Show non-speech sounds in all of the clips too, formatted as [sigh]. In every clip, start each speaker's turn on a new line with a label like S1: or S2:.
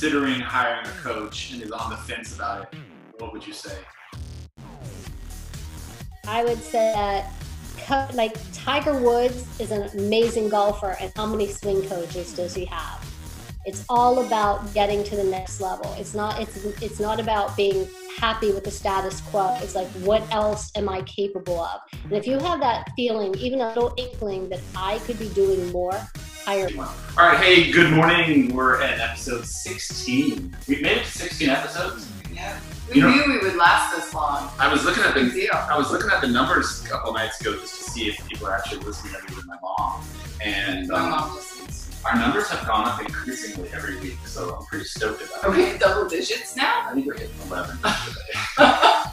S1: considering hiring a coach and is on the fence about it, what would you say?
S2: I would say that like Tiger Woods is an amazing golfer, and how many swing coaches does he have? It's all about getting to the next level. It's not it's it's not about being happy with the status quo. It's like what else am I capable of? And if you have that feeling, even a little inkling that I could be doing more, hire more.
S1: All right, hey, good morning. We're at episode 16. We made it to 16 episodes.
S3: Yeah. We you know, knew we would last this long.
S1: I was looking at the I was looking at the numbers a couple nights ago just to see if people are actually listening other with my mom. And
S3: my um, mom listens.
S1: Our numbers have gone up increasingly every week, so I'm pretty stoked about
S3: it. Okay, double digits now.
S1: I think we're hitting 11. [laughs]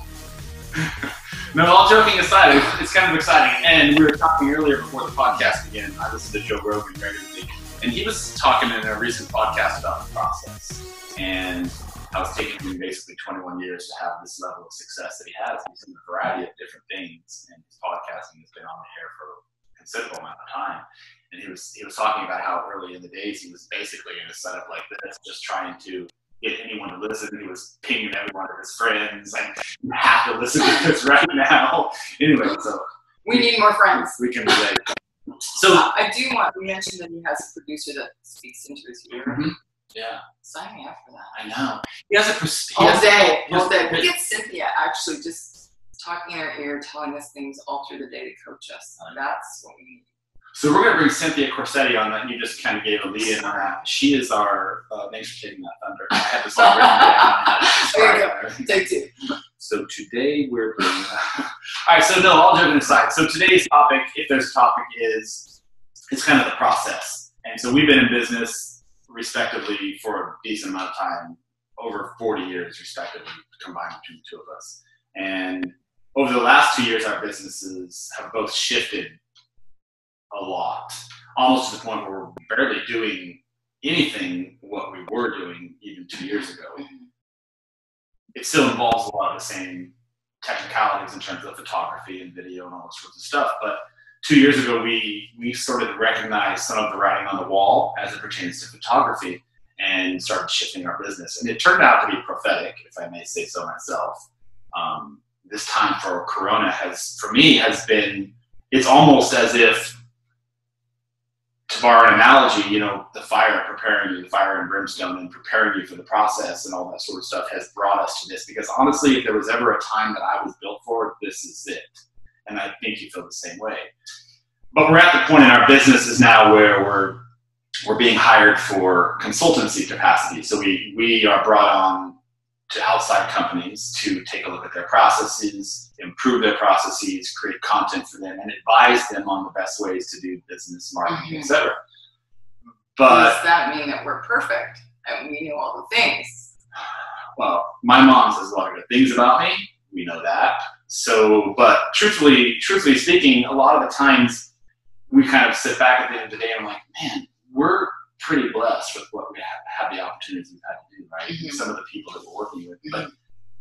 S1: no, all joking aside, it's, it's, kind of exciting. And we were talking earlier before the podcast began. I listen to Joe Rogan regularly, and he was talking in a recent podcast about the process and how it's taken him basically 21 years to have this level of success that he has. He's in a variety of different things, and his podcasting has been on the air for a considerable amount of time. And he was he was talking about how early in the days he was basically in a setup like this, just trying to get anyone to listen. He was pinging every one of his friends, and you have to listen to this right now. [laughs] Anyway, so
S3: we need more friends.
S1: We can relate.
S3: So I do want. We mentioned that he has a producer that speaks into his ear.
S1: Mm-hmm. Yeah.
S3: Sign me up for that.
S1: I know. He has a pers-
S3: all
S1: has,
S3: day, all day. We get Cynthia actually just talking in our ear, telling us things all through the day to coach us. That's what we need.
S1: So we're going to bring Cynthia Corsetti on that. You just kind of gave a lead in on that. She is our. Uh, thanks for taking that thunder. I had this all
S3: written down. There you go. Take two.
S1: So today we're bringing. [laughs] all right. So no, all joking aside. So today's topic, if there's a topic, is it's kind of the process. And so we've been in business respectively for a decent amount of time, over 40 years respectively combined between the two of us. And over the last two years, our businesses have both shifted a lot, almost to the point where we're barely doing anything what we were doing even two years ago. It still involves a lot of the same technicalities in terms of photography and video and all sorts of stuff, but two years ago, we we started to recognize some of the writing on the wall as it pertains to photography and started shifting our business. And it turned out to be prophetic, if I may say so myself. Um, this time for Corona has, for me, has been. It's almost as if, to borrow an analogy, you know, the fire preparing you, the fire and brimstone, and preparing you for the process and all that sort of stuff has brought us to this. Because honestly, if there was ever a time that I was built for, this is it and I think you feel the same way. But we're at the point in our businesses now where we're we're being hired for consultancy capacity. So we we are brought on to outside companies to take a look at their processes, improve their processes, create content for them, and advise them on the best ways to do business, marketing, mm-hmm. etc.
S3: But does that mean that we're perfect and we know all the things?
S1: Well, my mom says a lot of good things about me. We know that. So, but truthfully, truthfully speaking, a lot of the times we kind of sit back at the end of the day and I'm like, man, we're pretty blessed with what we have, have the opportunities we've had right? Mm-hmm. Some of the people that we're working with. But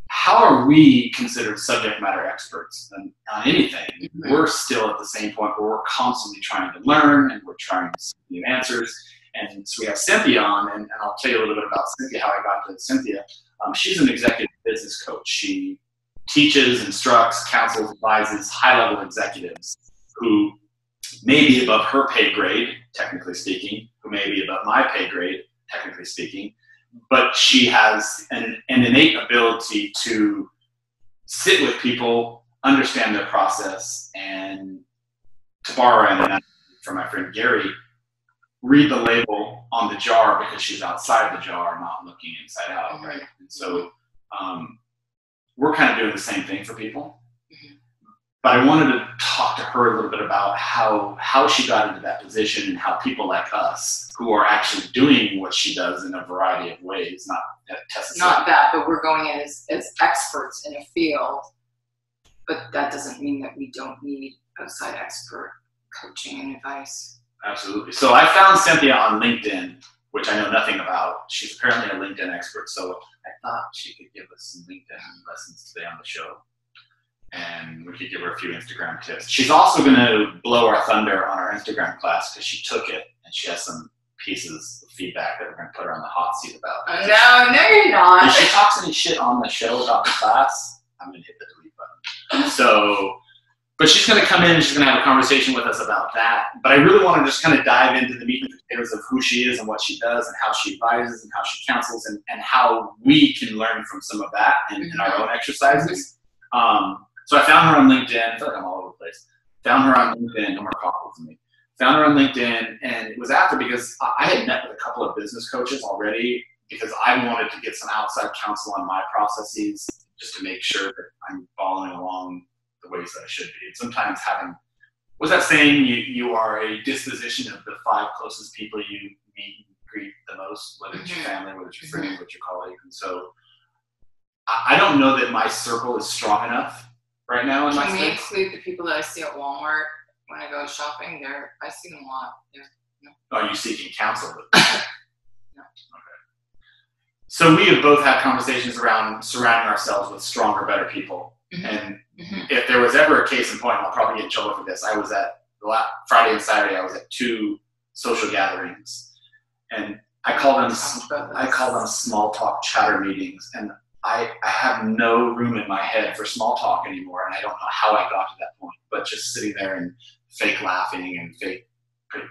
S1: how are we considered subject matter experts on, on anything? Mm-hmm. We're still at the same point where we're constantly trying to learn and we're trying to see new answers. And so we have Cynthia on, and, and I'll tell you a little bit about Cynthia, how I got to Cynthia. Um, she's an executive business coach. She teaches, instructs, counsels, advises high level executives who may be above her pay grade, technically speaking, who may be above my pay grade, technically speaking, but she has an, an innate ability to sit with people, understand their process, and to borrow an analogy from my friend Gary, read the label on the jar because she's outside the jar, not looking inside out, right? And so um, we're kind of doing the same thing for people. But I wanted to talk to her a little bit about how how she got into that position and how people like us, who are actually doing what she does in a variety of ways, not
S3: not that, but we're going in as, as experts in a field. But that doesn't mean that we don't need outside expert coaching and advice.
S1: Absolutely. So I found Cynthia on LinkedIn, which I know nothing about. She's apparently a LinkedIn expert. So I thought she could give us some LinkedIn lessons today on the show. And we could give her a few Instagram tips. She's also going to blow our thunder on our Instagram class because she took it and she has some pieces of feedback that we're going to put her on the hot seat about.
S3: No, no, you're not.
S1: If she talks any shit on the show about the class, I'm going to hit the delete button. So, but she's going to come in and she's going to have a conversation with us about that. But I really want to just kind of dive into the meat and potatoes of who she is and what she does and how she advises and how she counsels and, and how we can learn from some of that in, in our own exercises. Um, so I found her on LinkedIn. I feel like I'm all over the place. Found her on LinkedIn. No more cockles to me. Found her on LinkedIn, and it was after because I had met with a couple of business coaches already because I wanted to get some outside counsel on my processes just to make sure that I'm following along the ways that I should be. And sometimes having what's that saying? You you are a disposition of the five closest people you meet and greet the most, whether it's your
S3: Mhm.
S1: family, whether it's your friends, whether it's your colleagues. And so I, I don't know that my circle is strong enough right now in my
S3: Can we
S1: space.
S3: include the people that I see at Walmart when I go shopping? They're I see them a lot. They're,
S1: Are you seeking counsel? [laughs]
S3: No.
S1: Okay. So we have both had conversations around surrounding ourselves with stronger, better people.
S3: Mhm.
S1: And
S3: Mhm.
S1: if there was ever a case in point, I'll probably get in trouble for this. I was at the last Friday and Saturday. I was at two social gatherings, and I call them I call them small talk chatter meetings, and I, I have no room in my head for small talk anymore, and I don't know how I got to that point. But just sitting there and fake laughing and fake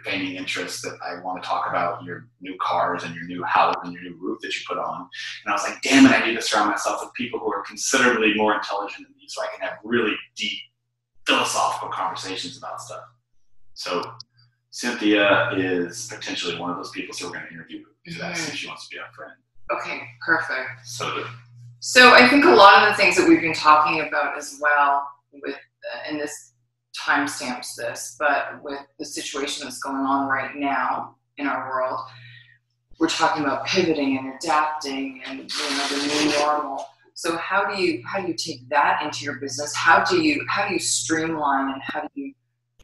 S1: feigning interest that I want to talk about your new cars and your new house and your new roof that you put on, and I was like, damn it, I need to surround myself with people who are considerably more intelligent than me, so I can have really deep philosophical conversations about stuff. So Cynthia is potentially one of those people, so we're going to interview her.
S3: Mhm.
S1: See she wants to be our friend.
S3: Okay, perfect.
S1: So
S3: So I think a lot of the things that we've been talking about as well with uh, and this timestamps this, but with the situation that's going on right now in our world, we're talking about pivoting and adapting and you know the new normal. So how do you how do you take that into your business? How do you how do you streamline and how do you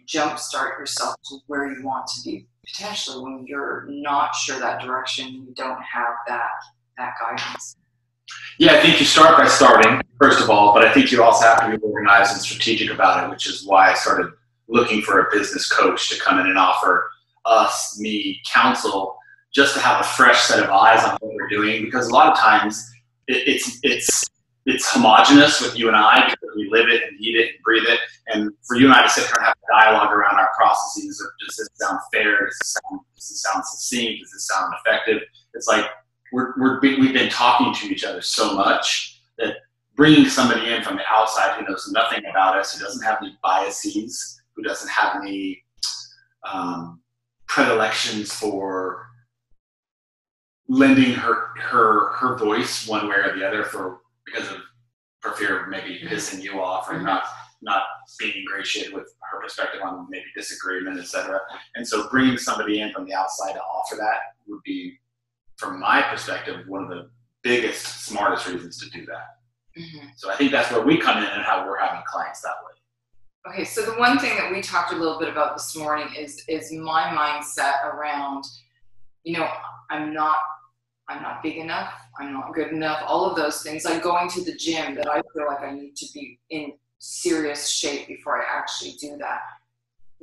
S3: jumpstart yourself to where you want to be potentially when you're not sure that direction, you don't have that that guidance.
S1: Yeah, I think you start by starting, first of all, but I think you also have to be organized and strategic about it, which is why I started looking for a business coach to come in and offer us, me, counsel, just to have a fresh set of eyes on what we're doing. Because a lot of times it, it's it's it's homogenous with you and I because we live it and eat it and breathe it. And for you and I to sit here and have a dialogue around our processes, or does this sound fair? Does this sound, does this sound succinct? Does this sound effective? It's like we're, we're, we've been talking to each other so much that bringing somebody in from the outside who knows nothing about us, who doesn't have any biases, who doesn't have any um, predilections for lending her her her voice one way or the other for because of for fear of maybe pissing you off or not not being ingratiated with her perspective on maybe disagreement, etc. And so bringing somebody in from the outside to offer that would be from my perspective, one of the biggest, smartest reasons to do that.
S3: Mm-hmm.
S1: So I think that's where we come in and how we're having clients that way.
S3: Okay, so the one thing that we talked a little bit about this morning is is my mindset around, you know, I'm not I'm not big enough, I'm not good enough, all of those things. Like going to the gym that I feel like I need to be in serious shape before I actually do that.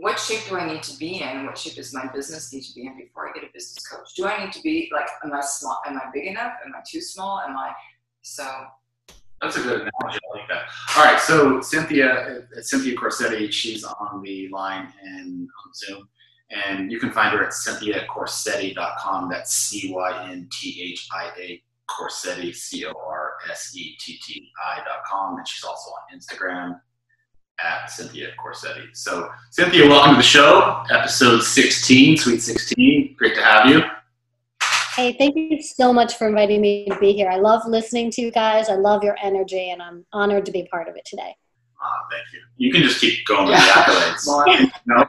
S3: What shape do I need to be in? What shape does my business need to be in before I get a business coach? Do I need to be like am I small am I big enough? Am I too small? Am I so
S1: That's a good analogy. I like that. All right, so Cynthia, uh, Cynthia Corsetti, she's on the line and on Zoom, and you can find her at cynthiacorsetti.com. That's C Y N T H I A Corsetti, C O R S E T T I.com, and she's also on Instagram at Cynthia Corsetti. So, Cynthia, welcome to the show, episode 16, Sweet 16. Great to have you.
S2: Hey, thank you so much for inviting me to be here. I love listening to you guys. I love your energy, and I'm honored to be part of it today.
S1: Ah, thank you. You can just keep going with [laughs] the accolades.
S3: Mom.
S1: No?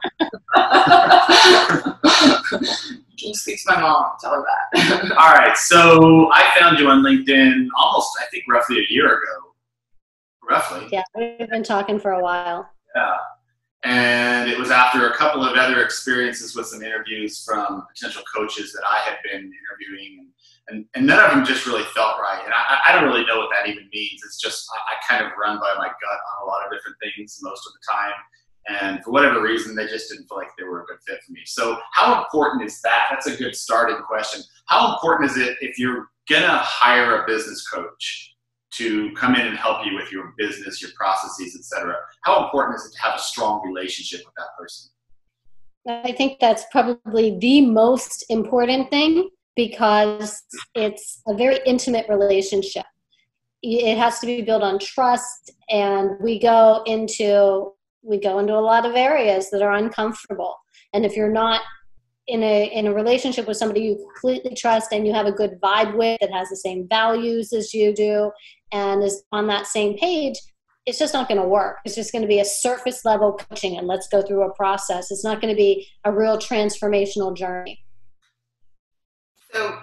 S3: Can you [laughs] speak to my mom? Tell her that.
S1: All right, so I found you on LinkedIn almost, I think, roughly a year ago. Roughly.
S2: Yeah, we've been talking for a while.
S1: Yeah. And it was after a couple of other experiences with some interviews from potential coaches that I had been interviewing, and, and, none of them just really felt right. And I, I don't really know what that even means. It's just I, I kind of run by my gut on a lot of different things most of the time. and for whatever reason, they just didn't feel like they were a good fit for me. So, how important is that? That's a good starting question. How important is it if you're gonna hire a business coach to come in and help you with your business, your processes, etc.? How important is it to have a strong relationship with that person?
S2: I think that's probably the most important thing because it's a very intimate relationship. It has to be built on trust, and we go into we go into a lot of areas that are uncomfortable. And if you're not in a in a relationship with somebody you completely trust and you have a good vibe with that has the same values as you do and is on that same page, it's just not going to work. It's just going to be a surface level coaching and let's go through a process. It's not going to be a real transformational journey.
S3: So,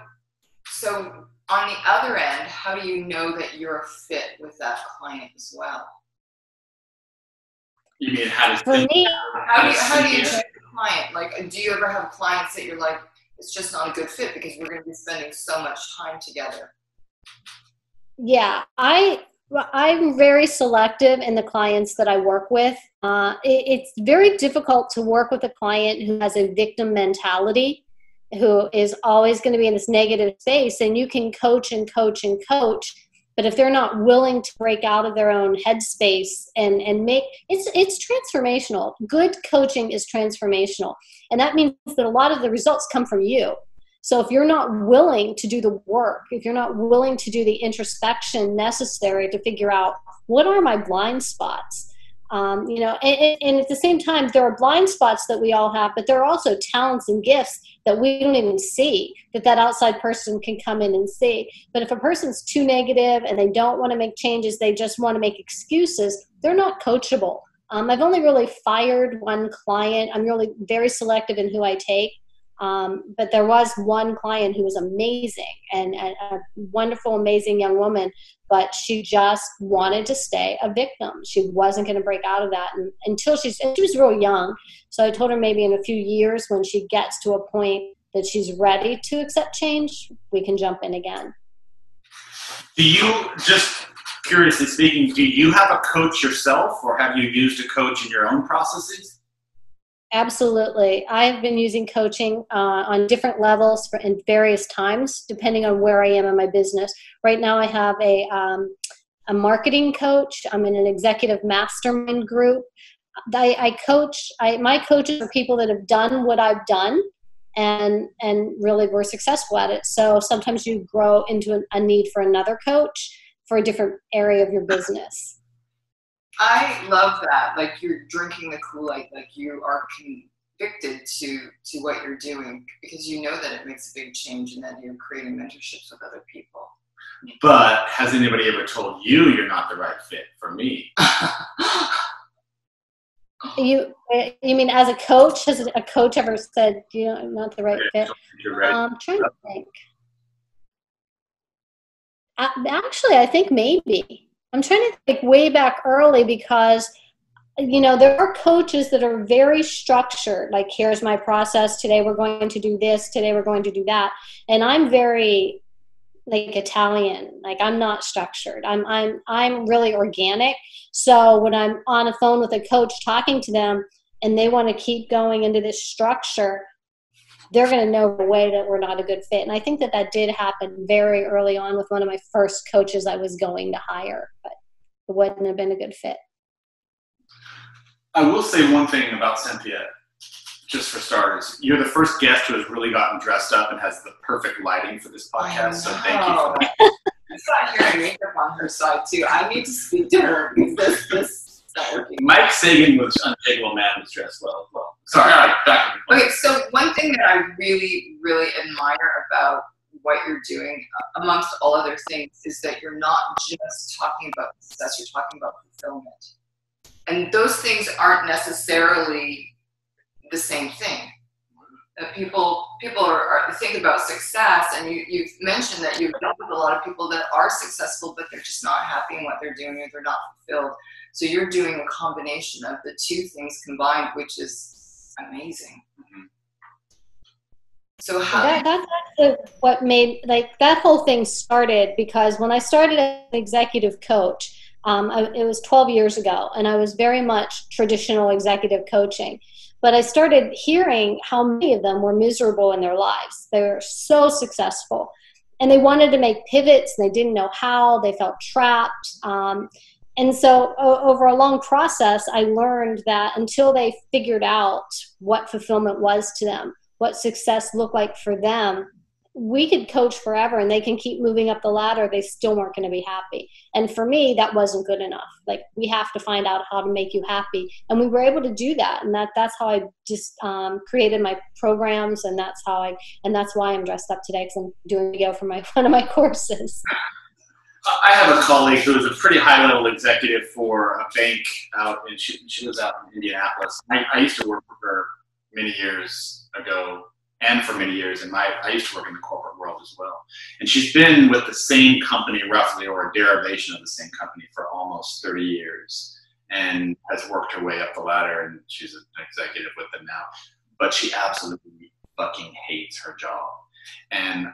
S3: so on the other end, how do you know that you're a fit with that client as well?
S1: You mean how does
S2: For me,
S3: How do you, how do you choose a client? Like, do you ever have clients that you're like, it's just not a good fit because we're going to be spending so much time together?
S2: yeah, I I'm very selective in the clients that I work with. Uh, it, it's very difficult to work with a client who has a victim mentality, who is always going to be in this negative space. And you can coach and coach and coach, but if they're not willing to break out of their own headspace and and make it's it's transformational. Good coaching is transformational, and that means that a lot of the results come from you. So if you're not willing to do the work, if you're not willing to do the introspection necessary to figure out what are my blind spots, um, you know, and, and, at the same time, there are blind spots that we all have, but there are also talents and gifts that we don't even see that that outside person can come in and see. But if a person's too negative and they don't want to make changes, they just want to make excuses, they're not coachable. Um, I've only really fired one client. I'm really very selective in who I take. Um, but there was one client who was amazing and, and, a wonderful, amazing young woman, but she just wanted to stay a victim. She wasn't going to break out of that and, until she's, she was real young. So I told her maybe in a few years when she gets to a point that she's ready to accept change, we can jump in again.
S1: Do you, just curiously speaking, do you have a coach yourself or have you used a coach in your own processes?
S2: Absolutely. I've been using coaching uh, on different levels for, in various times, depending on where I am in my business. Right now, I have a, um, a marketing coach, I'm in an executive mastermind group. I, I coach, I, my coaches are people that have done what I've done and, and really were successful at it. So sometimes you grow into a need for another coach for a different area of your business.
S3: I love that. Like you're drinking the Kool-Aid, like you are convicted to to what you're doing because you know that it makes a big change and that you're creating mentorships with other people.
S1: But has anybody ever told you you're not the right fit for me? [laughs]
S2: you you mean as a coach? Has a coach ever said you know not the right fit?
S1: You're right.
S2: Um, I'm trying to think. Actually, I think maybe I'm trying to think way back early because you know there are coaches that are very structured like here's my process today we're going to do this today we're going to do that. And i'm very like italian like i'm not structured. I'm i'm i'm really organic. So when i'm on a phone with a coach talking to them and they want to keep going into this structure they're going to know the way that we're not a good fit. And I think that that did happen very early on with one of my first coaches I was going to hire, but it wouldn't have been a good fit.
S1: I will say one thing about Cynthia, just for starters. You're the first guest who has really gotten dressed up and has the perfect lighting for this podcast. So thank you for that.
S3: I saw hair and makeup on her side too. I need to speak to her because this this
S1: Mike Sagan was Unshakable Man was dressed well as well. Sorry, all right, back.
S3: Okay, so one thing that I really, really admire about what you're doing, uh, amongst all other things, is that you're not just talking about success, you're talking about fulfillment. And those things aren't necessarily the same thing. Uh, people people are, are, think about success, and you, you've mentioned that you've dealt with a lot of people that are successful, but they're just not happy in what they're doing, or they're not fulfilled. So you're doing a combination of the two things combined, which is amazing. Mm-hmm. So how
S2: that, that's actually what made like that whole thing started because when I started as an executive coach, Um, I, it was 12 years ago, and I was very much traditional executive coaching. But I started hearing how many of them were miserable in their lives. They were so successful, and they wanted to make pivots, and they didn't know how. They felt trapped. Um, and so, o- over a long process, I learned that until they figured out what fulfillment was to them, what success looked like for them, we could coach forever and they can keep moving up the ladder they still weren't going to be happy. And for me that wasn't good enough. Like we have to find out how to make you happy. And we were able to do that and that that's how i just um, created my programs and that's how i and that's why i'm dressed up today because i'm doing video for my [laughs] one of my courses.
S1: I have a colleague who is a pretty high level executive for a bank out in she, she lives out in Indianapolis. I, I used to work with her many years ago and for many years And my I used to work in the corporate world as well. And she's been with the same company roughly or a derivation of the same company for almost 30 years and has worked her way up the ladder and she's an executive with them now. But she absolutely fucking hates her job. And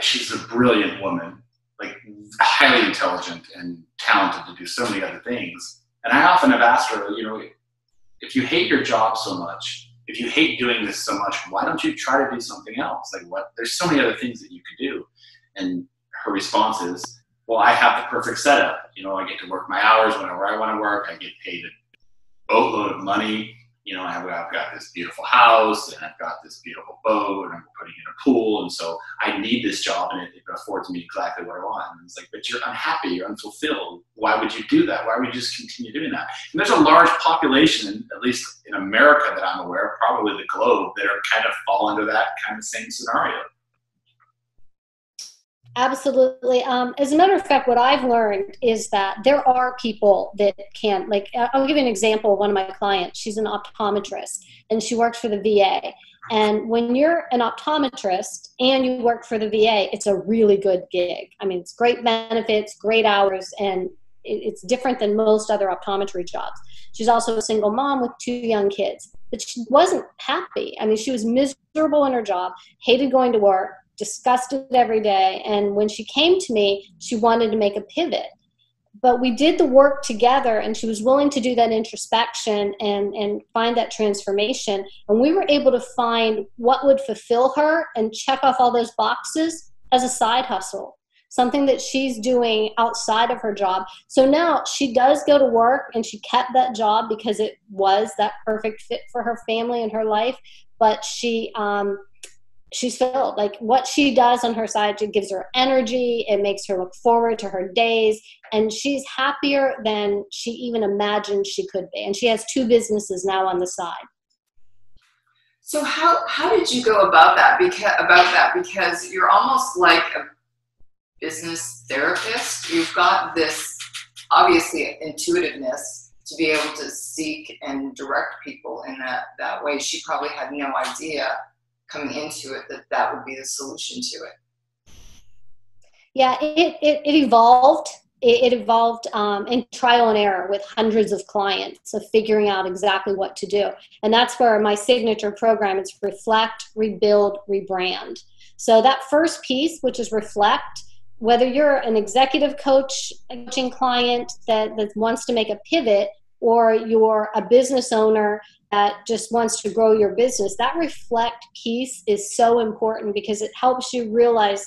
S1: she's a brilliant woman, like highly intelligent and talented to do so many other things. And I often have asked her, you know, if you hate your job so much, if you hate doing this so much, why don't you try to do something else? Like what? There's so many other things that you could do. And her response is, well, I have the perfect setup. You know, I get to work my hours whenever I want to work. I get paid a boatload of money you know, I've, got this beautiful house and I've got this beautiful boat and I'm putting in a pool. And so I need this job and it, it affords me exactly what I want. And it's like, but you're unhappy, you're unfulfilled. Why would you do that? Why would you just continue doing that? And there's a large population, at least in America that I'm aware of, probably the globe, that are kind of fall into that kind of same scenario.
S2: Absolutely. Um, as a matter of fact, what I've learned is that there are people that can, like, I'll give you an example one of my clients. She's an optometrist and she works for the VA. And when you're an optometrist and you work for the VA, it's a really good gig. I mean, it's great benefits, great hours, and it's different than most other optometry jobs. She's also a single mom with two young kids, but she wasn't happy. I mean, she was miserable in her job, hated going to work, discussed it every day. And when she came to me, she wanted to make a pivot. But we did the work together, and she was willing to do that introspection and, and find that transformation. And we were able to find what would fulfill her and check off all those boxes as a side hustle, something that she's doing outside of her job. So now she does go to work and she kept that job because it was that perfect fit for her family and her life. But she, um, she's filled like what she does on her side it gives her energy it makes her look forward to her days and she's happier than she even imagined she could be and she has two businesses now on the side.
S3: So how how did you go about that because about that? Because you're almost like a business therapist. You've got this obviously intuitiveness to be able to seek and direct people in that that way. She probably had no idea coming into it that that would be the solution to it.
S2: Yeah it, it, it evolved it, it evolved um, in trial and error with hundreds of clients of figuring out exactly what to do. And that's where my signature program is reflect rebuild rebrand. So that first piece which is reflect whether you're an executive coach coaching client that, that wants to make a pivot or you're a business owner that just wants to grow your business, that reflect piece is so important because it helps you realize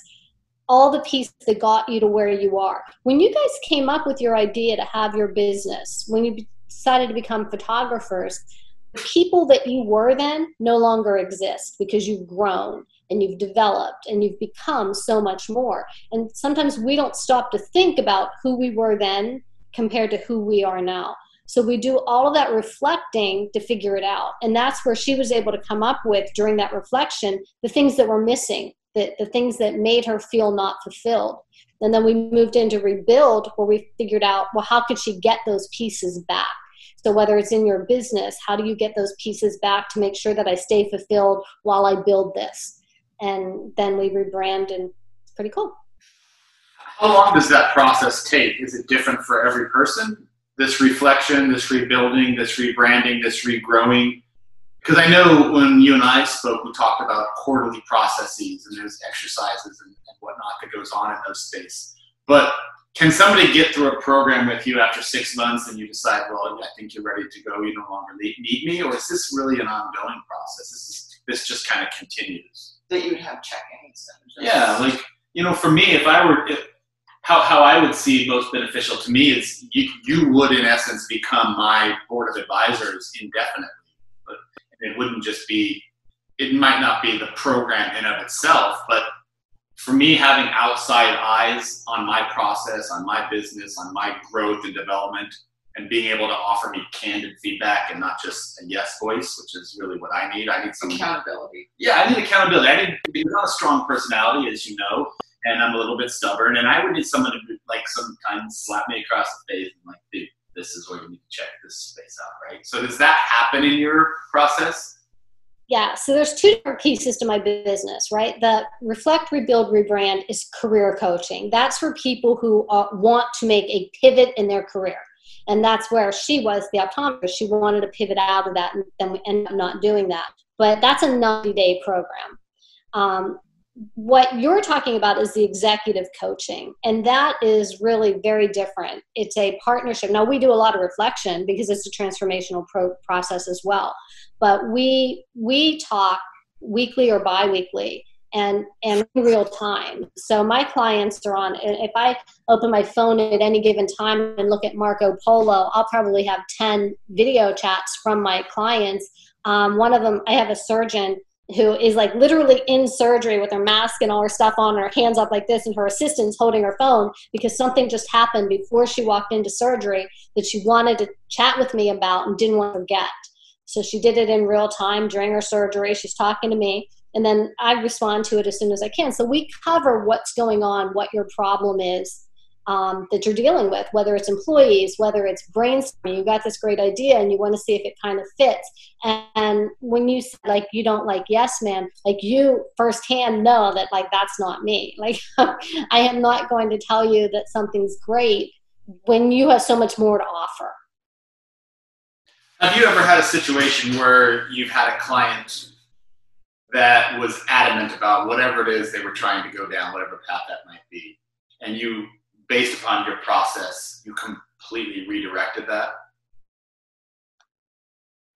S2: all the pieces that got you to where you are. When you guys came up with your idea to have your business, when you decided to become photographers, the people that you were then no longer exist because you've grown and you've developed and you've become so much more. And sometimes we don't stop to think about who we were then compared to who we are now. So we do all of that reflecting to figure it out. And that's where she was able to come up with during that reflection the things that were missing, the, the things that made her feel not fulfilled. And then we moved into rebuild where we figured out, well, how could she get those pieces back? So whether it's in your business, how do you get those pieces back to make sure that I stay fulfilled while I build this? And then we rebrand and it's pretty cool.
S1: How long does that process take? Is it different for every person? This reflection, this rebuilding, this rebranding, this regrowing? Because I know when you and I spoke, we talked about quarterly processes and there's exercises and, and whatnot that goes on in those space. But can somebody get through a program with you after six months and you decide, well, I think you're ready to go, you no longer need me, or is this really an ongoing process? This is this just kind of continues.
S3: That you would have check-ins.
S1: Yeah, like you know, for me, if I were if, how how I would see most beneficial to me is you you would in essence become my board of advisors indefinitely, but it wouldn't just be. It might not be the program in of itself, but for me, having outside eyes on my process, on my business, on my growth and development, and being able to offer me candid feedback and not just a yes voice, which is really what I need. I need some
S3: accountability.
S1: Yeah, I need accountability. I need not a strong personality, as you know, and I'm a little bit stubborn, and I would need someone to like sometimes slap me across the face and like, dude, this is where you need to check this space out, right? So does that happen in your process?
S2: Yeah, so there's two different pieces to my business, right? The reflect, rebuild, rebrand is career coaching. That's for people who uh, want to make a pivot in their career. And that's where she was, the optometrist. She wanted to pivot out of that, and then we ended up not doing that. But that's a 90 day program. Um, what you're talking about is the executive coaching and that is really very different. It's a partnership. Now we do a lot of reflection because it's a transformational pro- process as well but we we talk weekly or biweekly and and in real time. So my clients are on if i open my phone at any given time and look at marco polo i'll probably have 10 video chats from my clients. Um, one of them i have a surgeon who is like literally in surgery with her mask and all her stuff on, her hands up like this, and her assistant's holding her phone because something just happened before she walked into surgery that she wanted to chat with me about and didn't want to forget. So she did it in real time during her surgery. She's talking to me, and then I respond to it as soon as I can. So we cover what's going on, what your problem is, um, that you're dealing with, whether it's employees, whether it's brainstorming. You got this great idea and you want to see if it kind of fits. And, and when you say, like you don't like yes man, like you firsthand know that like that's not me. [laughs] Like I am not going to tell you that something's great when you have so much more to offer.
S1: Have you ever had a situation where you've had a client that was adamant about whatever it is they were trying to go down, whatever path that might be, and you based upon your process, you completely redirected that?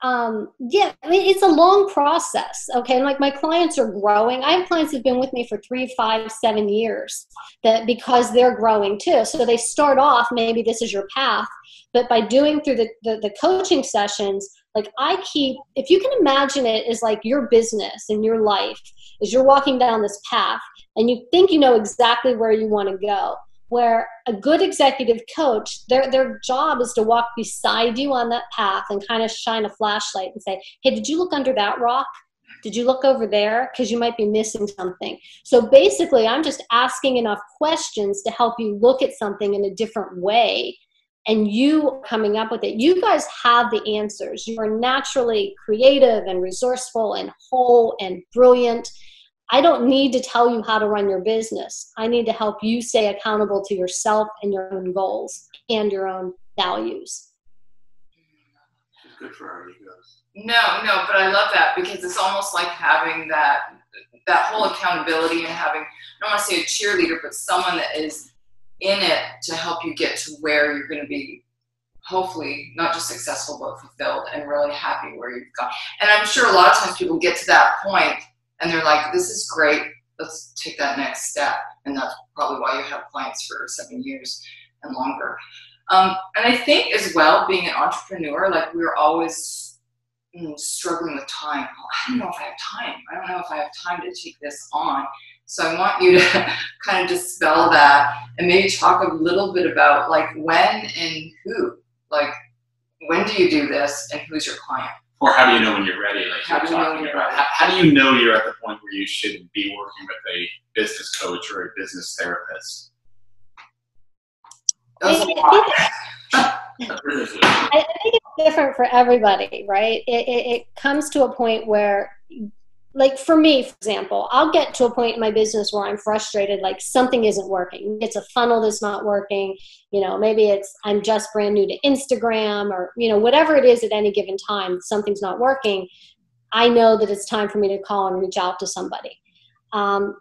S2: Um, yeah, I mean, it's a long process. Okay. like my clients are growing. I have clients who've been with me for three, five, seven years that because they're growing too. So they start off, maybe this is your path, but by doing through the, the, the coaching sessions, like I keep, if you can imagine it as like your business and your life, is you're walking down this path and you think you know exactly where you want to go where a good executive coach their their job is to walk beside you on that path and kind of shine a flashlight and say hey did you look under that rock? Did you look over there? Because you might be missing something. So basically i'm just asking enough questions to help you look at something in a different way and you coming up with it. You guys have the answers. You are naturally creative and resourceful and whole and brilliant I don't need to tell you how to run your business. I need to help you stay accountable to yourself and your own goals and your own values.
S1: good for our egos.
S3: No, no, but I love that because it's almost like having that that whole accountability and having I don't want to say a cheerleader, but someone that is in it to help you get to where you're going to be hopefully not just successful but fulfilled and really happy where you've gone. And I'm sure a lot of times people get to that point and they're like, this is great. Let's take that next step. And that's probably why you have clients for seven years and longer. Um, and I think as well, being an entrepreneur, like we're always struggling with time. I don't know if I have time. I don't know if I have time to take this on. So I want you to [laughs] kind of dispel that and maybe talk a little bit about like when and who. Like when do you do this and who's your client?
S1: Or how do you know when you're ready? Like how you're talking about. How, how, do you know you're at the point where you should be working with a business coach or a business therapist? [laughs]
S2: I think it's different for everybody, right? It, it, it comes to a point where like for me for example i'll get to a point in my business where i'm frustrated like something isn't working. It's a funnel that's not working you know maybe it's i'm just brand new to instagram or you know whatever it is at any given time something's not working i know that it's time for me to call and reach out to somebody. Um,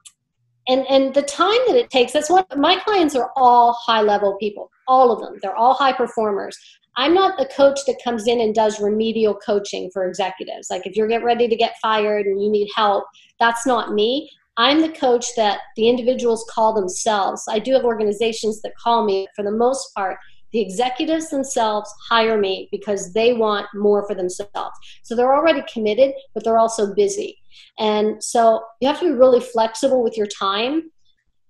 S2: and and the time that it takes that's what my clients are all high level people all of them. They're all high performers i'm not the coach that comes in and does remedial coaching for executives. Like if you're getting ready to get fired and you need help that's not me. I'm the coach that the individuals call themselves. I do have organizations that call me. For the most part the executives themselves hire me because they want more for themselves. So they're already committed but they're also busy. And so you have to be really flexible with your time.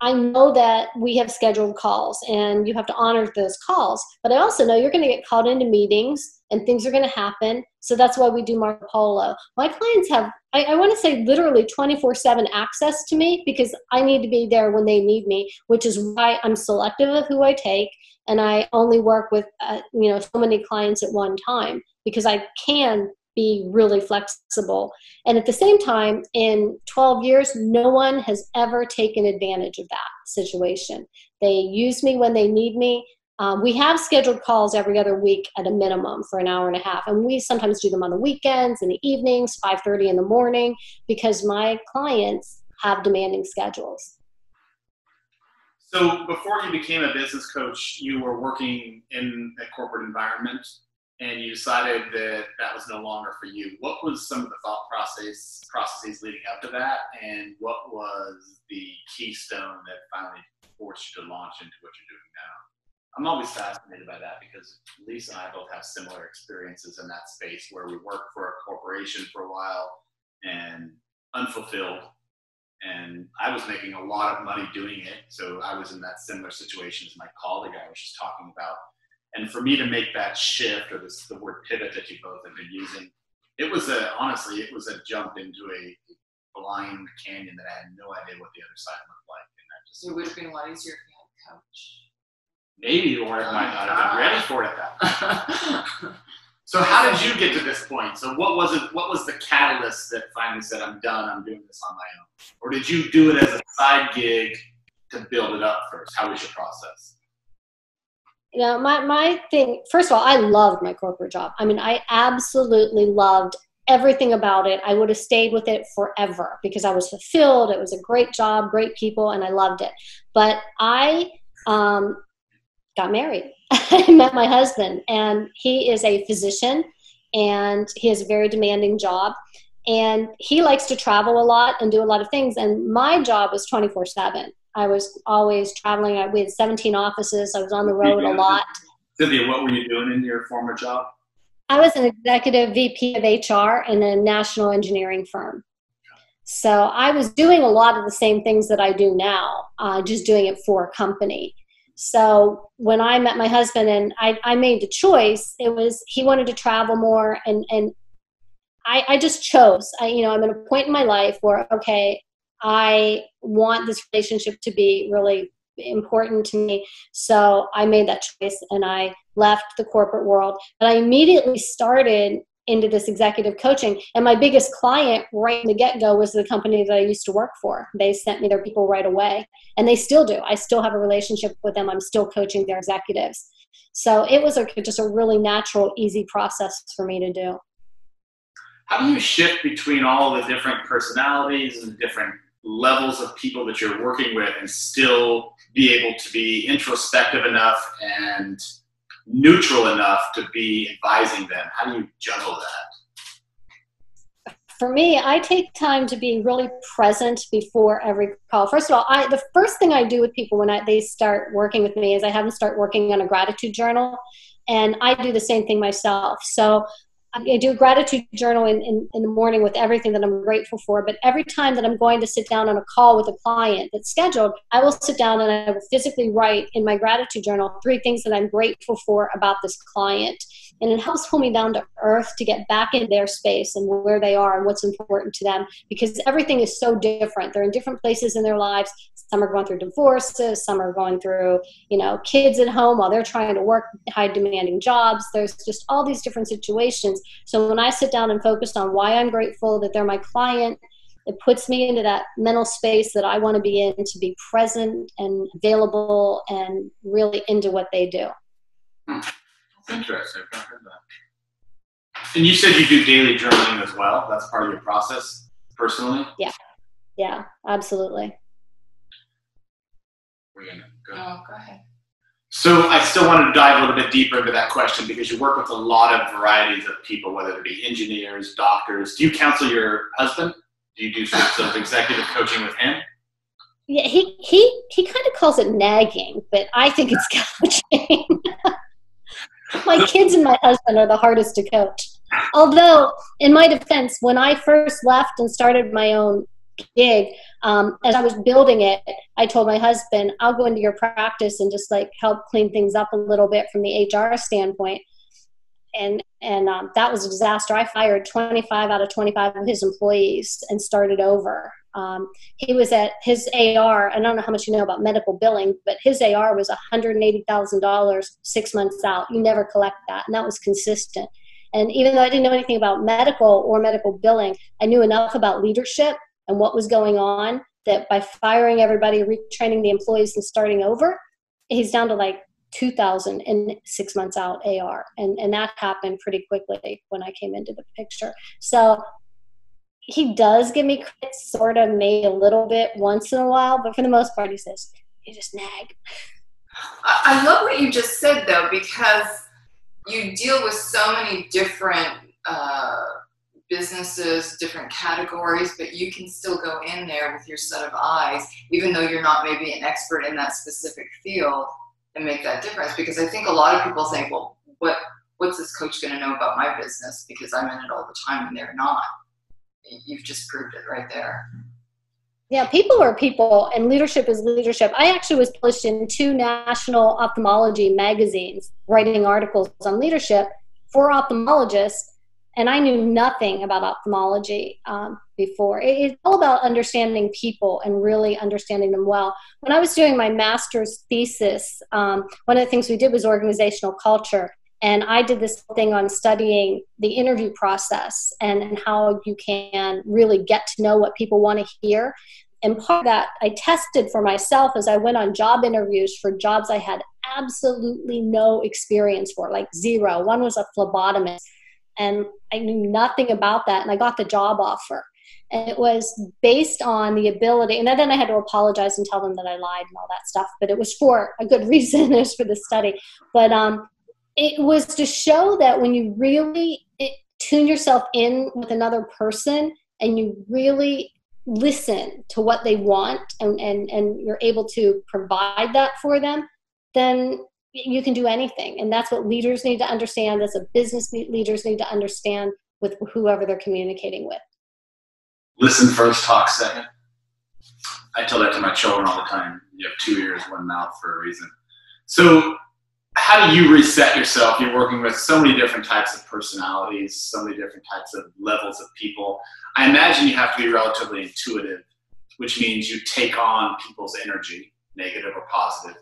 S2: I know that we have scheduled calls and you have to honor those calls, but I also know you're going to get called into meetings and things are going to happen. So that's why we do Marco Polo. My clients have, I, I want to say, literally 24 7 access to me because I need to be there when they need me, which is why I'm selective of who I take and I only work with, uh, you know, so many clients at one time because I can be really flexible. And at the same time, in 12 years, no one has ever taken advantage of that situation. They use me when they need me. Um, we have scheduled calls every other week at a minimum for an hour and a half, and we sometimes do them on the weekends, in the evenings, 5:30 in the morning, because my clients have demanding schedules.
S1: So, before you became a business coach, you were working in a corporate environment and you decided that that was no longer for you. What was some of the thought process processes leading up to that, and what was the keystone that finally forced you to launch into what you're doing now? I'm always fascinated by that because Lisa and I both have similar experiences in that space where we worked for a corporation for a while and unfulfilled. And I was making a lot of money doing it. So I was in that similar situation as my colleague I was just talking about and for me to make that shift, or this, the word pivot that you both have been using, it was a honestly, it was a jump into a blind canyon that I had no idea what the other side looked like. And that
S3: just it would have been a lot easier if you had a coach.
S1: Maybe, or I might not have been oh ready for it that point. [laughs] so, how did you get to this point? So, what was it? What was the catalyst that finally said, "I'm done. I'm doing this on my own"? Or did you do it as a side gig to build it up first? How was your process?
S2: You know my, my thing first of all i loved my corporate job. I mean i absolutely loved everything about it. I would have stayed with it forever because i was fulfilled. It was a great job great people and i loved it. But i um, got married. [laughs] I met my husband and he is a physician and he has a very demanding job and he likes to travel a lot and do a lot of things and my job was 24 7 I was always traveling. I, we had 17 offices. I was on the road a lot.
S1: Cynthia, what were you doing in your former job?
S2: I was an executive VP of HR in a national engineering firm. So I was doing a lot of the same things that I do now, uh, just doing it for a company. So when I met my husband and I, I made the choice, it was he wanted to travel more and and I, I just chose. I, you know, I'm at a point in my life where okay, I want this relationship to be really important to me. So I made that choice and I left the corporate world. But I immediately started into this executive coaching. And my biggest client right in the get go was the company that I used to work for. They sent me their people right away. And they still do. I still have a relationship with them. I'm still coaching their executives. So it was a, just a really natural, easy process for me to do.
S1: How do you shift between all the different personalities and different levels of people that you're working with and still be able to be introspective enough and neutral enough to be advising them? How do you juggle that?
S2: For me, I take time to be really present before every call. First of all, I, the first thing I do with people when I, they start working with me is I have them start working on a gratitude journal and I do the same thing myself. So I do a gratitude journal in, in, in, the morning with everything that I'm grateful for. But every time that I'm going to sit down on a call with a client that's scheduled, I will sit down and I will physically write in my gratitude journal three things that I'm grateful for about this client. And it helps pull me down to earth to get back in their space and where they are and what's important to them because everything is so different. They're in different places in their lives. Some are going through divorces, some are going through, you know, kids at home while they're trying to work high demanding jobs. There's just all these different situations so when I sit down and focus on why I'm grateful that they're my client, it puts me into that mental space that I want to be in to be present and available and really into what they do. Hmm.
S1: Hmm. Interesting. I've not heard that. And you said you do daily journaling as well. That's part of your process personally?
S2: Yeah. Yeah, absolutely.
S1: we gonna go?
S3: Oh, go ahead.
S1: So I still wanted to dive a little bit deeper into that question because you work with a lot of varieties of people, whether it be engineers, doctors. Do you counsel your husband? Do you do some sort of executive coaching with him?
S2: Yeah, he he he kind of calls it nagging, but I think it's [laughs] coaching. [laughs] my kids and my husband are the hardest to coach. Although, in my defense, when I first left and started my own gig, um, as I was building it, I told my husband, I'll go into your practice and just like help clean things up a little bit from the HR standpoint. And and um, that was a disaster. I fired 25 out of 25 of his employees and started over. Um, he was at his AR. I don't know how much you know about medical billing, but his AR was $180,000 six months out. You never collect that, and that was consistent. And even though I didn't know anything about medical or medical billing, I knew enough about leadership and what was going on that by firing everybody, retraining the employees, and starting over, he's down to like 2000 in six months out AR. And, and that happened pretty quickly when I came into the picture. So he does give me credit, sort of, maybe a little bit once in a while, but for the most part, he says, you just nag.
S3: I love what you just said though, because you deal with so many different uh, businesses, different categories, but you can still go in there with your set of eyes, even though you're not maybe an expert in that specific field, and make that difference. Because I think a lot of people think, well, what what's this coach going to know about my business? Because I'm in it all the time, and they're not. You've just proved it right there.
S2: Yeah, people are people, and leadership is leadership. I actually was published in two national ophthalmology magazines writing articles on leadership for ophthalmologists and I knew nothing about ophthalmology um, before. It, it's all about understanding people and really understanding them well. When I was doing my master's thesis, um, one of the things we did was organizational culture. And I did this thing on studying the interview process and, and how you can really get to know what people want to hear. And part of that I tested for myself as I went on job interviews for jobs I had absolutely no experience for, like zero. One was a phlebotomist and I knew nothing about that. And I got the job offer. And it was based on the ability, and then I had to apologize and tell them that I lied and all that stuff, but it was for a good [laughs] reason. it was for the study. But um, it was to show that when you really tune yourself in with another person and you really listen to what they want and, and, and you're able to provide that for them, then you can do anything. And that's what leaders need to understand. That's what business leaders need to understand with whoever they're communicating with.
S1: Listen first talk second. I tell that to my children all the time. You have two ears one mouth for a reason. So how do you reset yourself? You're working with so many different types of personalities so many different types of levels of people. I imagine you have to be relatively intuitive which means you take on people's energy negative or positive.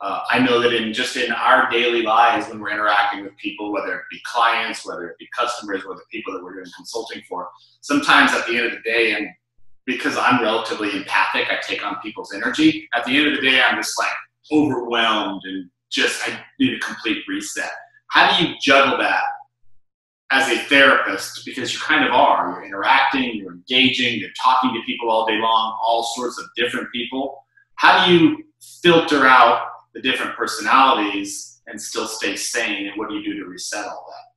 S1: Uh, I know that in just in our daily lives, when we're interacting with people, whether it be clients, whether it be customers, whether people that we're doing consulting for, sometimes at the end of the day, and because I'm relatively empathic, I take on people's energy. At the end of the day, I'm just like overwhelmed and just I need a complete reset. How do you juggle that as a therapist? Because you kind of are. You're interacting, you're engaging, you're talking to people all day long, all sorts of different people. How do you filter out the different personalities and still stay sane? And what do you do to reset all that?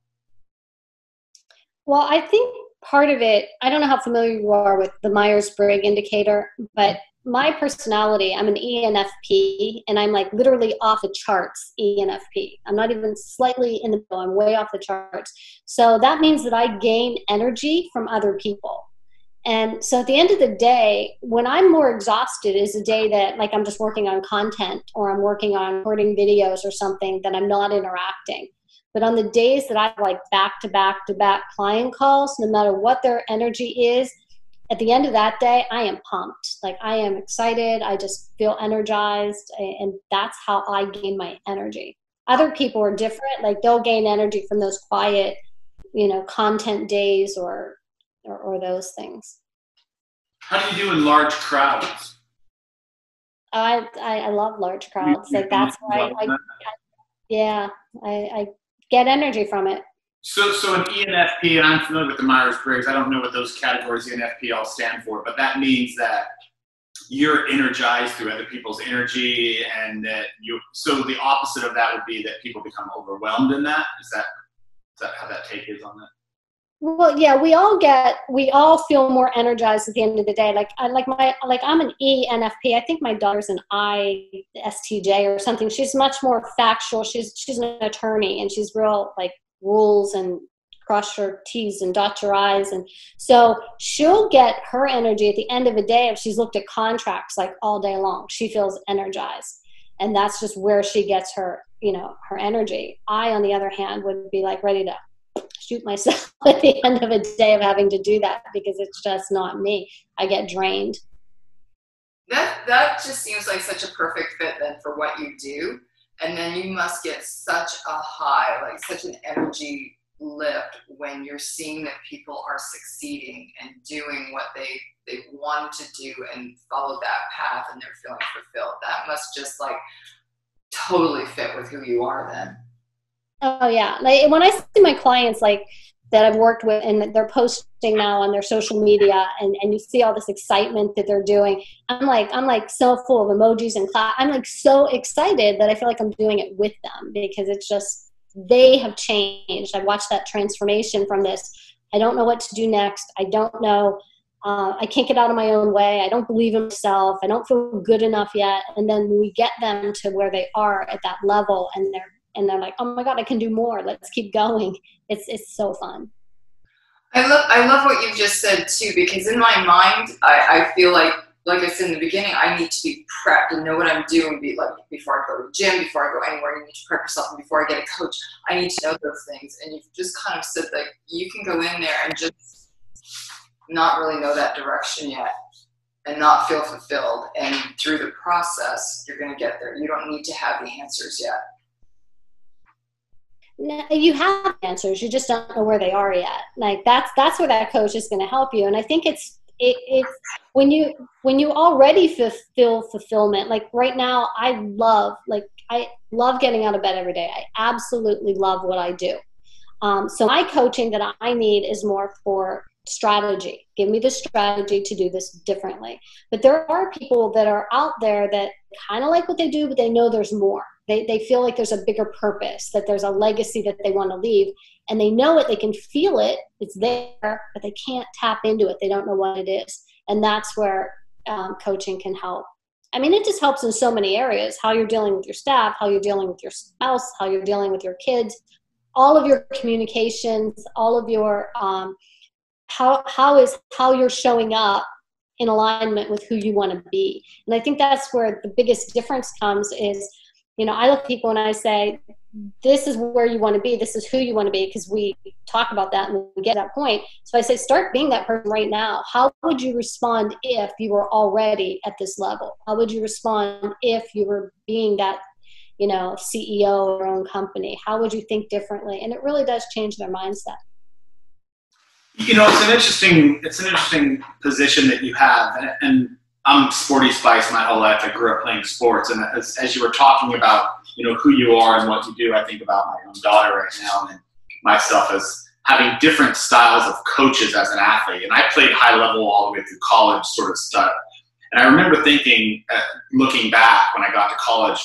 S2: Well, I think part of it, I don't know how familiar you are with the Myers Briggs indicator, but my personality, I'm an ENFP, and I'm like literally off the charts ENFP. I'm not even slightly in the middle, I'm way off the charts. So that means that I gain energy from other people. And so at the end of the day, when I'm more exhausted is a day that like I'm just working on content or I'm working on recording videos or something that I'm not interacting. But on the days that I have like back to back to back client calls, no matter what their energy is, at the end of that day, I am pumped. Like I am excited. I just feel energized. And that's how I gain my energy. Other people are different. Like they'll gain energy from those quiet, you know, content days or or, or those things.
S1: How do you do in large crowds?
S2: I I, I love large crowds. Like that's why I, I, yeah, I, I get energy from it.
S1: So, so an ENFP, and I'm familiar with the Myers Briggs. I don't know what those categories ENFP all stand for, but that means that you're energized through other people's energy and that you so the opposite of that would be that people become overwhelmed in that. Is that is that how that take is on that?
S2: Well yeah we all get we all feel more energized at the end of the day. Like i like my like i'm an enfp i think my daughter's an istj or something. She's much more factual. She's she's an attorney and she's real like rules and cross your T's and dot your I's. And so she'll get her energy at the end of a day if she's looked at contracts like all day long. She feels energized. And that's just where she gets her, you know, her energy. I, on the other hand, would be like ready to shoot myself [laughs] at the end of a day of having to do that because it's just not me. I get drained.
S3: That that just seems like such a perfect fit then for what you do. And then you must get such a high, like such an energy lift when you're seeing that people are succeeding and doing what they they want to do and follow that path and they're feeling fulfilled. That must just like totally fit with who you are then.
S2: Oh yeah. Like when i see my clients like that i've worked with and they're posting now on their social media and, and you see all this excitement that they're doing i'm like i'm like so full of emojis and class i'm like so excited that i feel like i'm doing it with them because it's just they have changed. I've watched that transformation from this. I don't know what to do next. I don't know. Uh, I can't get out of my own way. I don't believe in myself. I don't feel good enough yet. And then we get them to where they are at that level, and they're and they're like, "Oh my God, I can do more. Let's keep going." It's it's so fun.
S3: I love I love what you've just said too, because in my mind, I, I feel like like I said in the beginning, I need to be prepped and know what I'm doing. Be like before I go to the gym, before I go anywhere, you need to prep yourself. And before I get a coach, I need to know those things. And you've just kind of said that you can go in there and just not really know that direction yet and not feel fulfilled. And through the process, you're going to get there. You don't need to have the answers yet.
S2: You have answers. You just don't know where they are yet. Like that's that's where that coach is going to help you. And I think it's it, it's when you when you already feel fulfillment like right now i love like i love getting out of bed every day i absolutely love what i do um, so my coaching that i need is more for strategy give me the strategy to do this differently but there are people that are out there that kind of like what they do but they know there's more they, they feel like there's a bigger purpose that there's a legacy that they want to leave and they know it they can feel it it's there but they can't tap into it they don't know what it is and that's where um, coaching can help. I mean it just helps in so many areas how you're dealing with your staff how you're dealing with your spouse how you're dealing with your kids all of your communications all of your um, how how is how you're showing up in alignment with who you want to be. And i think that's where the biggest difference comes is you know i look at people and i say this is where you want to be. This is who you want to be because we talk about that and we get that point. So i say start being that person right now. How would you respond if you were already at this level? How would you respond if you were being that you know ceo of your own company? How would you think differently? And it really does change their mindset.
S1: You know it's an interesting it's an interesting position that you have and, and i'm sporty spice my whole life i grew up playing sports and as, as you were talking about you know who you are and what you do. I think about my own daughter right now and myself as having different styles of coaches as an athlete. And I played high level all the way through college, sort of stuff. And I remember thinking, uh, looking back when I got to college,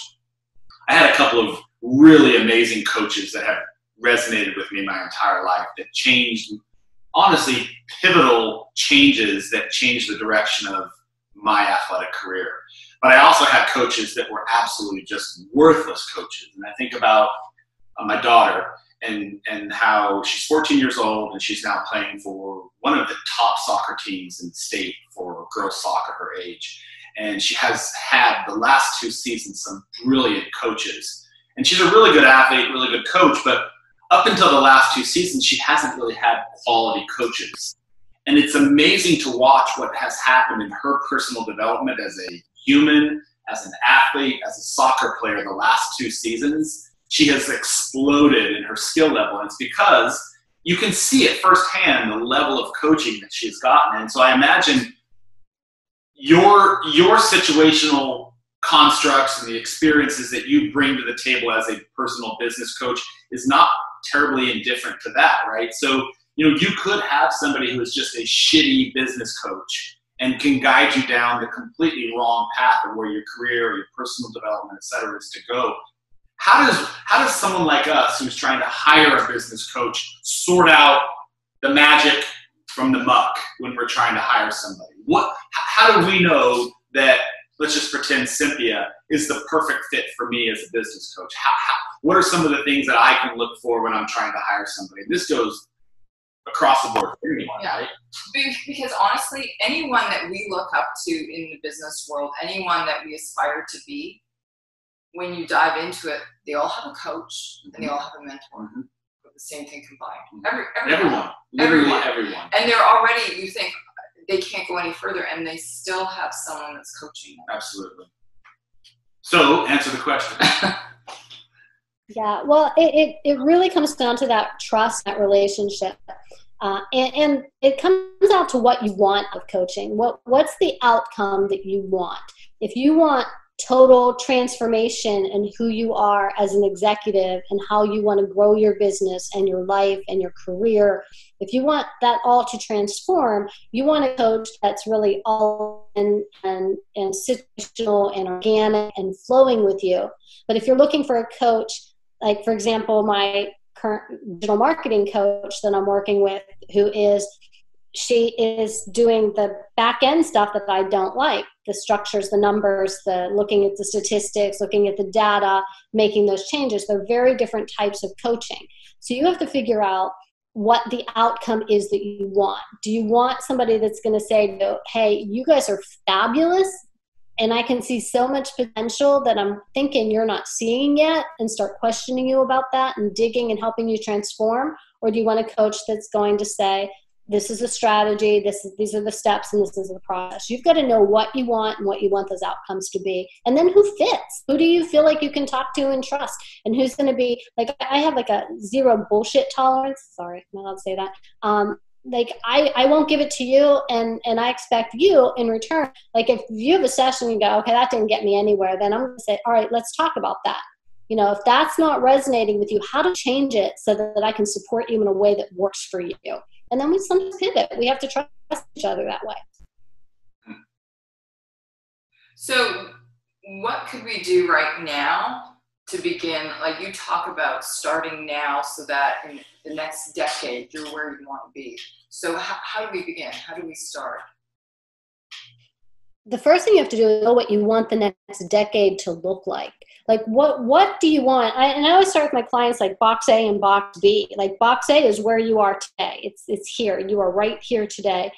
S1: I had a couple of really amazing coaches that have resonated with me my entire life that changed, honestly, pivotal changes that changed the direction of my athletic career. But I also had coaches that were absolutely just worthless coaches. And I think about uh, my daughter and, and how she's 14 years old and she's now playing for one of the top soccer teams in the state for girls soccer her age. And she has had the last two seasons some brilliant coaches. And she's a really good athlete, really good coach, but up until the last two seasons, she hasn't really had quality coaches. And it's amazing to watch what has happened in her personal development as a human, as an athlete, as a soccer player the last two seasons. She has exploded in her skill level. And it's because you can see it firsthand the level of coaching that she's gotten. And so I imagine your your situational constructs and the experiences that you bring to the table as a personal business coach is not terribly indifferent to that, right? So, you know, you could have somebody who is just a shitty business coach and can guide you down the completely wrong path of where your career or your personal development, et cetera, is to go. How does how does someone like us who's trying to hire a business coach sort out the magic from the muck when we're trying to hire somebody? What how do we know that let's just pretend Cynthia is the perfect fit for me as a business coach? How, how, what are some of the things that I can look for when I'm trying to hire somebody? This goes across the board for anyone, yeah. right?
S3: Because honestly, anyone that we look up to in the business world, anyone that we aspire to be, when you dive into it, they all have a coach and they all have a mentor. Mm-hmm. The same thing combined.
S1: Every, everyone. Everyone. Literally everyone.
S3: And they're already, you think, they can't go any further and they still have someone that's coaching them.
S1: Absolutely. So, answer the question. [laughs]
S2: yeah, well, it, it, it really comes down to that trust, that relationship. Uh, and, and, it comes out to what you want of coaching. What what's the outcome that you want? If you want total transformation in who you are as an executive and how you want to grow your business and your life and your career, if you want that all to transform, you want a coach that's really all in and, and situational and organic and flowing with you. But if you're looking for a coach, like for example, my current digital marketing coach that I'm working with, who is she is doing the back end stuff that I don't like the structures, the numbers, the looking at the statistics, looking at the data, making those changes. They're very different types of coaching. So you have to figure out what the outcome is that you want. Do you want somebody that's going to say, hey, you guys are fabulous and I can see so much potential that I'm thinking you're not seeing yet and start questioning you about that and digging and helping you transform? Or do you want a coach that's going to say, this is a strategy, this is, these are the steps, and this is the process. You've got to know what you want and what you want those outcomes to be. And then who fits? Who do you feel like you can talk to and trust? And who's going to be like, I have like a zero bullshit tolerance. Sorry, I'm not allowed to say that. Um, like I, I won't give it to you and and i expect you in return like if you have a session and go okay that didn't get me anywhere then i'm to say all right let's talk about that. You know if that's not resonating with you how to change it so that, that i can support you in a way that works for you. And then we sometimes pivot. We have to trust each other that way.
S3: So what could we do right now to begin like you talk about starting now so that in the next decade you're where you want to be. So how, how do we begin? How do we start?
S2: The first thing you have to do is know what you want the next decade to look like. Like what what do you want? I, and i always start with my clients like box a and box b. Like box a is where you are today. It's it's here. You are right here today.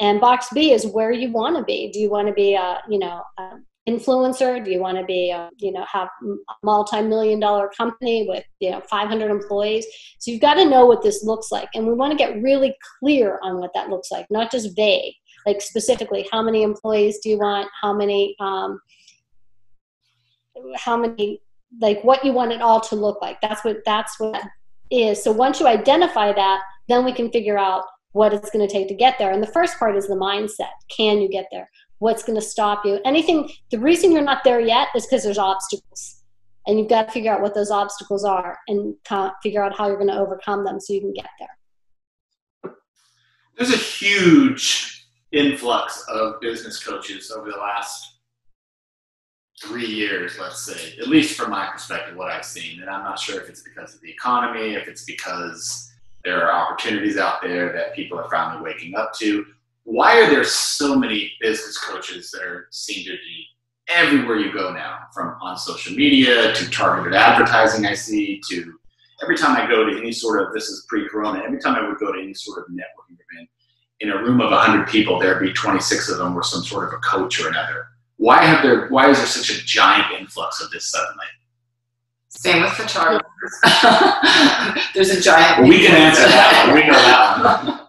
S2: And box b is where you want to be. Do you want to be a you know a influencer? Do you want to be, a, you know, have a multi-million dollar company with, you know, 500 employees? So you've got to know what this looks like. And we want to get really clear on what that looks like, not just vague, like specifically how many employees do you want? How many, um, how many, like what you want it all to look like. That's what, that's what is. So once you identify that, then we can figure out what it's going to take to get there. And the first part is the mindset. Can you get there? What's going to stop you. Anything the reason you're not there yet is because there's obstacles. And you've got to figure out what those obstacles are and figure out how you're going to overcome them so you can get there.
S1: There's a huge influx of business coaches over the last three years, let's say, at least from my perspective, what I've seen. And I'm not sure if it's because of the economy, if it's because there are opportunities out there that people are finally waking up to, why are there so many business coaches that are seem to be everywhere you go now, from on social media to targeted advertising I see to every time I go to any sort of this is pre-corona, every time I would go to any sort of networking event, in a room of 100 people, there'd be 26 of them were some sort of a coach or another. Why have there? Why is there such a giant influx of this suddenly?
S3: Same with photographers. [laughs] There's a giant.
S1: Well, we can answer that. One. We know that one. [laughs]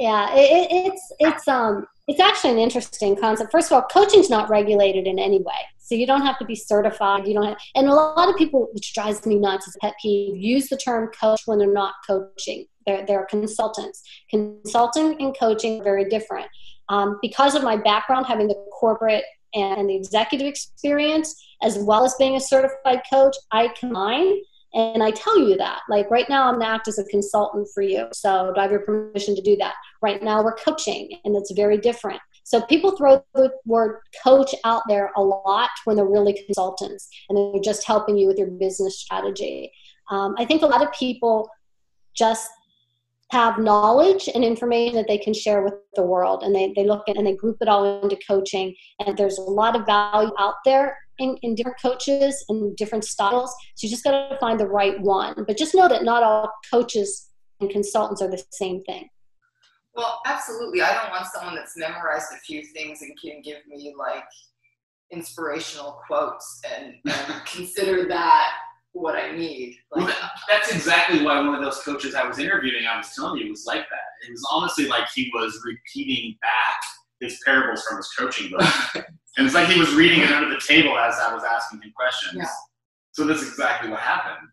S2: Yeah, it, it's it's um it's actually an interesting concept. First of all, coaching's not regulated in any way, so you don't have to be certified. You don't have, and a lot of people, which drives me nuts, is pet peeve, use the term coach when they're not coaching. They're they're consultants. Consulting and coaching are very different. Um, because of my background, having the corporate and the executive experience, as well as being a certified coach, I combine And I tell you that. Like right now, I'm going to act as a consultant for you. So do I have your permission to do that? Right now, we're coaching, and it's very different. So people throw the word coach out there a lot when they're really consultants and they're just helping you with your business strategy. Um, I think a lot of people just have knowledge and information that they can share with the world and they, they look at and they group it all into coaching and there's a lot of value out there in, in different coaches and different styles so you just got to find the right one but just know that not all coaches and consultants are the same thing
S3: well absolutely i don't want someone that's memorized a few things and can give me like inspirational quotes and, and [laughs] consider that what I need. Like,
S1: well, that's exactly why one of those coaches I was interviewing, I was telling you, was like that. It was honestly like he was repeating back his parables from his coaching book. [laughs] and it's like he was reading it under the table as I was asking him questions. Yeah. So that's exactly what happened.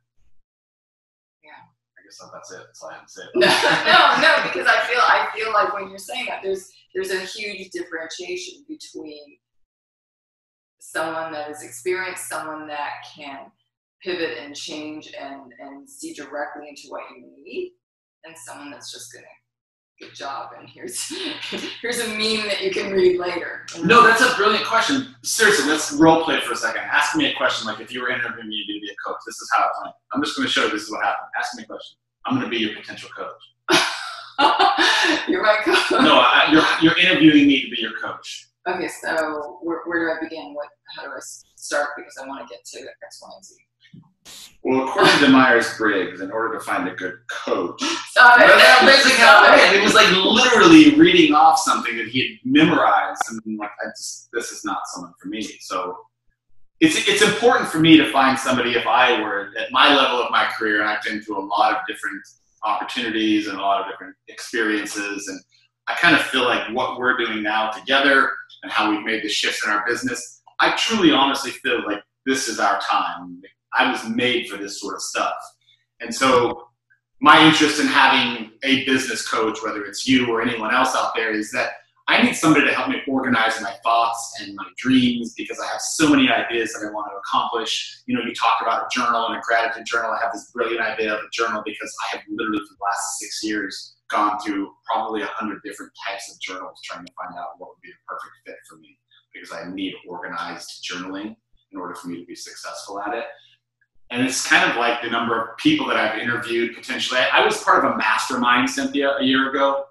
S3: Yeah.
S1: I guess that's it. That's all I have to say.
S3: no, [laughs] no, no, because I feel I feel like when you're saying that there's there's a huge differentiation between someone that is experienced, someone that can pivot and change and, and see directly into what you need and someone that's just gonna good job and here's [laughs] here's a meme that you can read later.
S1: No that's a brilliant question. Seriously let's role play for a second. Ask me a question like if you were interviewing me to be a coach. This is how it went. I'm just going to show you this is what happened. Ask me a question. I'm going to be your potential coach. [laughs]
S3: You're my coach.
S1: No I, you're, you're interviewing me to be your coach.
S3: Okay so where, where do i begin? What how do i start? Because i want to get to x y and z
S1: well, according to Myers Briggs, in order to find a good coach,
S3: Stop it.
S1: That's basically how it It was like literally reading off something that he had memorized, and like, I just, this is not someone for me. So it's it's important for me to find somebody if I were at my level of my career, and I've been through a lot of different opportunities and a lot of different experiences, and I kind of feel like what we're doing now together and how we've made the shifts in our business. I truly, honestly feel like this is our time I was made for this sort of stuff. And so my interest in having a business coach, whether it's you or anyone else out there, is that I need somebody to help me organize my thoughts and my dreams because I have so many ideas that I want to accomplish. You know, you talk about a journal and a gratitude journal. I have this brilliant idea of a journal because I have literally for the last six years gone through probably a hundred different types of journals trying to find out what would be the perfect fit for me because I need organized journaling in order for me to be successful at it. And it's kind of like the number of people that I've interviewed potentially. I was part of a mastermind, Cynthia, a year ago,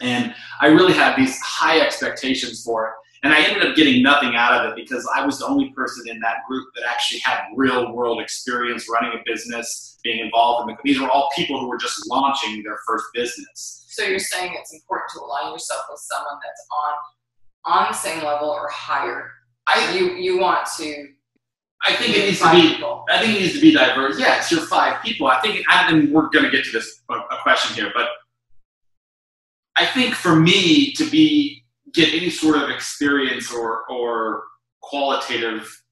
S1: and I really had these high expectations for it. And I ended up getting nothing out of it because I was the only person in that group that actually had real world experience running a business, being involved in the. These were all people who were just launching their first business.
S3: So you're saying it's important to align yourself with someone that's on on the same level or higher. I you you want to
S1: I think it needs to be. People. I think it needs to be diverse. Yes, you're five people. I think, and we're going to get to this a, question here, but I think for me to be get any sort of experience or or qualitative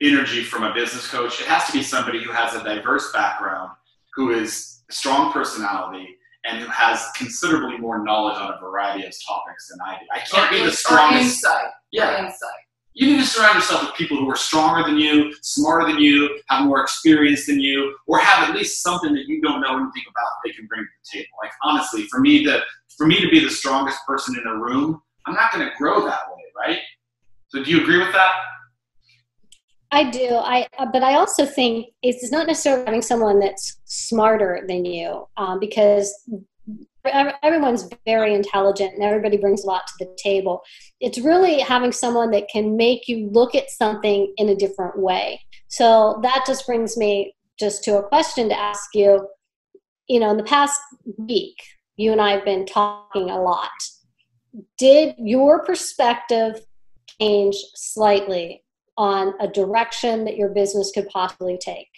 S1: energy from a business coach, it has to be somebody who has a diverse background, who is a strong personality, and who has considerably more knowledge on a variety of topics than I do. I can't or be the strongest.
S3: Insight. Yeah. Insight
S1: you need to surround yourself with people who are stronger than you, smarter than you, have more experience than you, or have at least something that you don't know anything about they can bring to the table. Like honestly, for me to for me to be the strongest person in a room, I'm not going to grow that way, right? So do you agree with that?
S2: I do. I uh, but I also think it's not necessarily having someone that's smarter than you, um, because everyone's very intelligent and everybody brings a lot to the table. It's really having someone that can make you look at something in a different way. So that just brings me just to a question to ask you. You know, in the past week, you and I have been talking a lot. Did your perspective change slightly on a direction that your business could possibly take?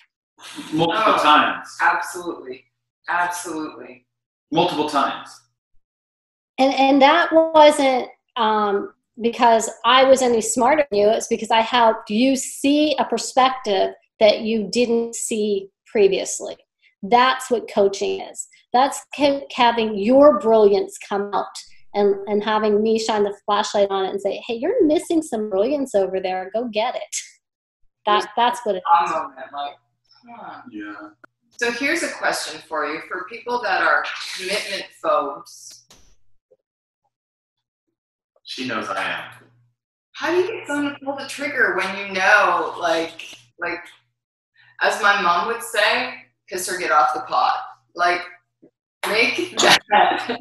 S1: Multiple oh, times.
S3: Absolutely. Absolutely
S1: multiple times.
S2: And and that wasn't um, because I was any smarter than you. It's because I helped you see a perspective that you didn't see previously. That's what coaching is. That's having your brilliance come out and, and having me shine the flashlight on it and say, hey, you're missing some brilliance over there. Go get it. That, that's what it is.
S3: Like, Huh.
S1: Yeah.
S3: So here's a question for you for people that are commitment phobes.
S1: She knows I am.
S3: How do you get someone to pull the trigger when you know, like, like, as my mom would say, kiss or get off the pot. Like, make that. [laughs]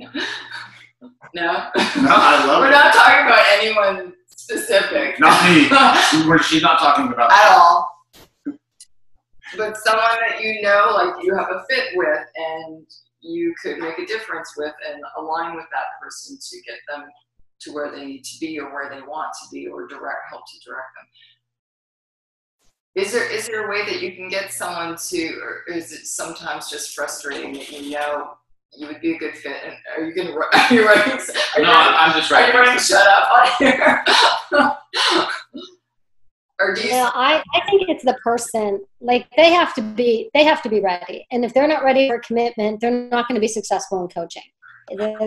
S3: no.
S1: No, I love
S3: We're
S1: it.
S3: not talking about anyone specific.
S1: Not me. [laughs] We're- She's not talking about
S3: at all. But someone that you know, like you have a fit with, and you could make a difference with, and align with that person to get them to where they need to be, or where they want to be, or direct help to direct them. Is there is there a way that you can get someone to, or is it sometimes just frustrating that you know you would be a good fit? And are you [laughs] are you writing? Are you
S1: No,
S3: writing-
S1: I'm just
S3: are you writing shut up on here? [laughs] [laughs] or do you?
S2: I, I think it's the person. Like they have to be they have to be ready. And if they're not ready for commitment, they're not going to be successful in coaching.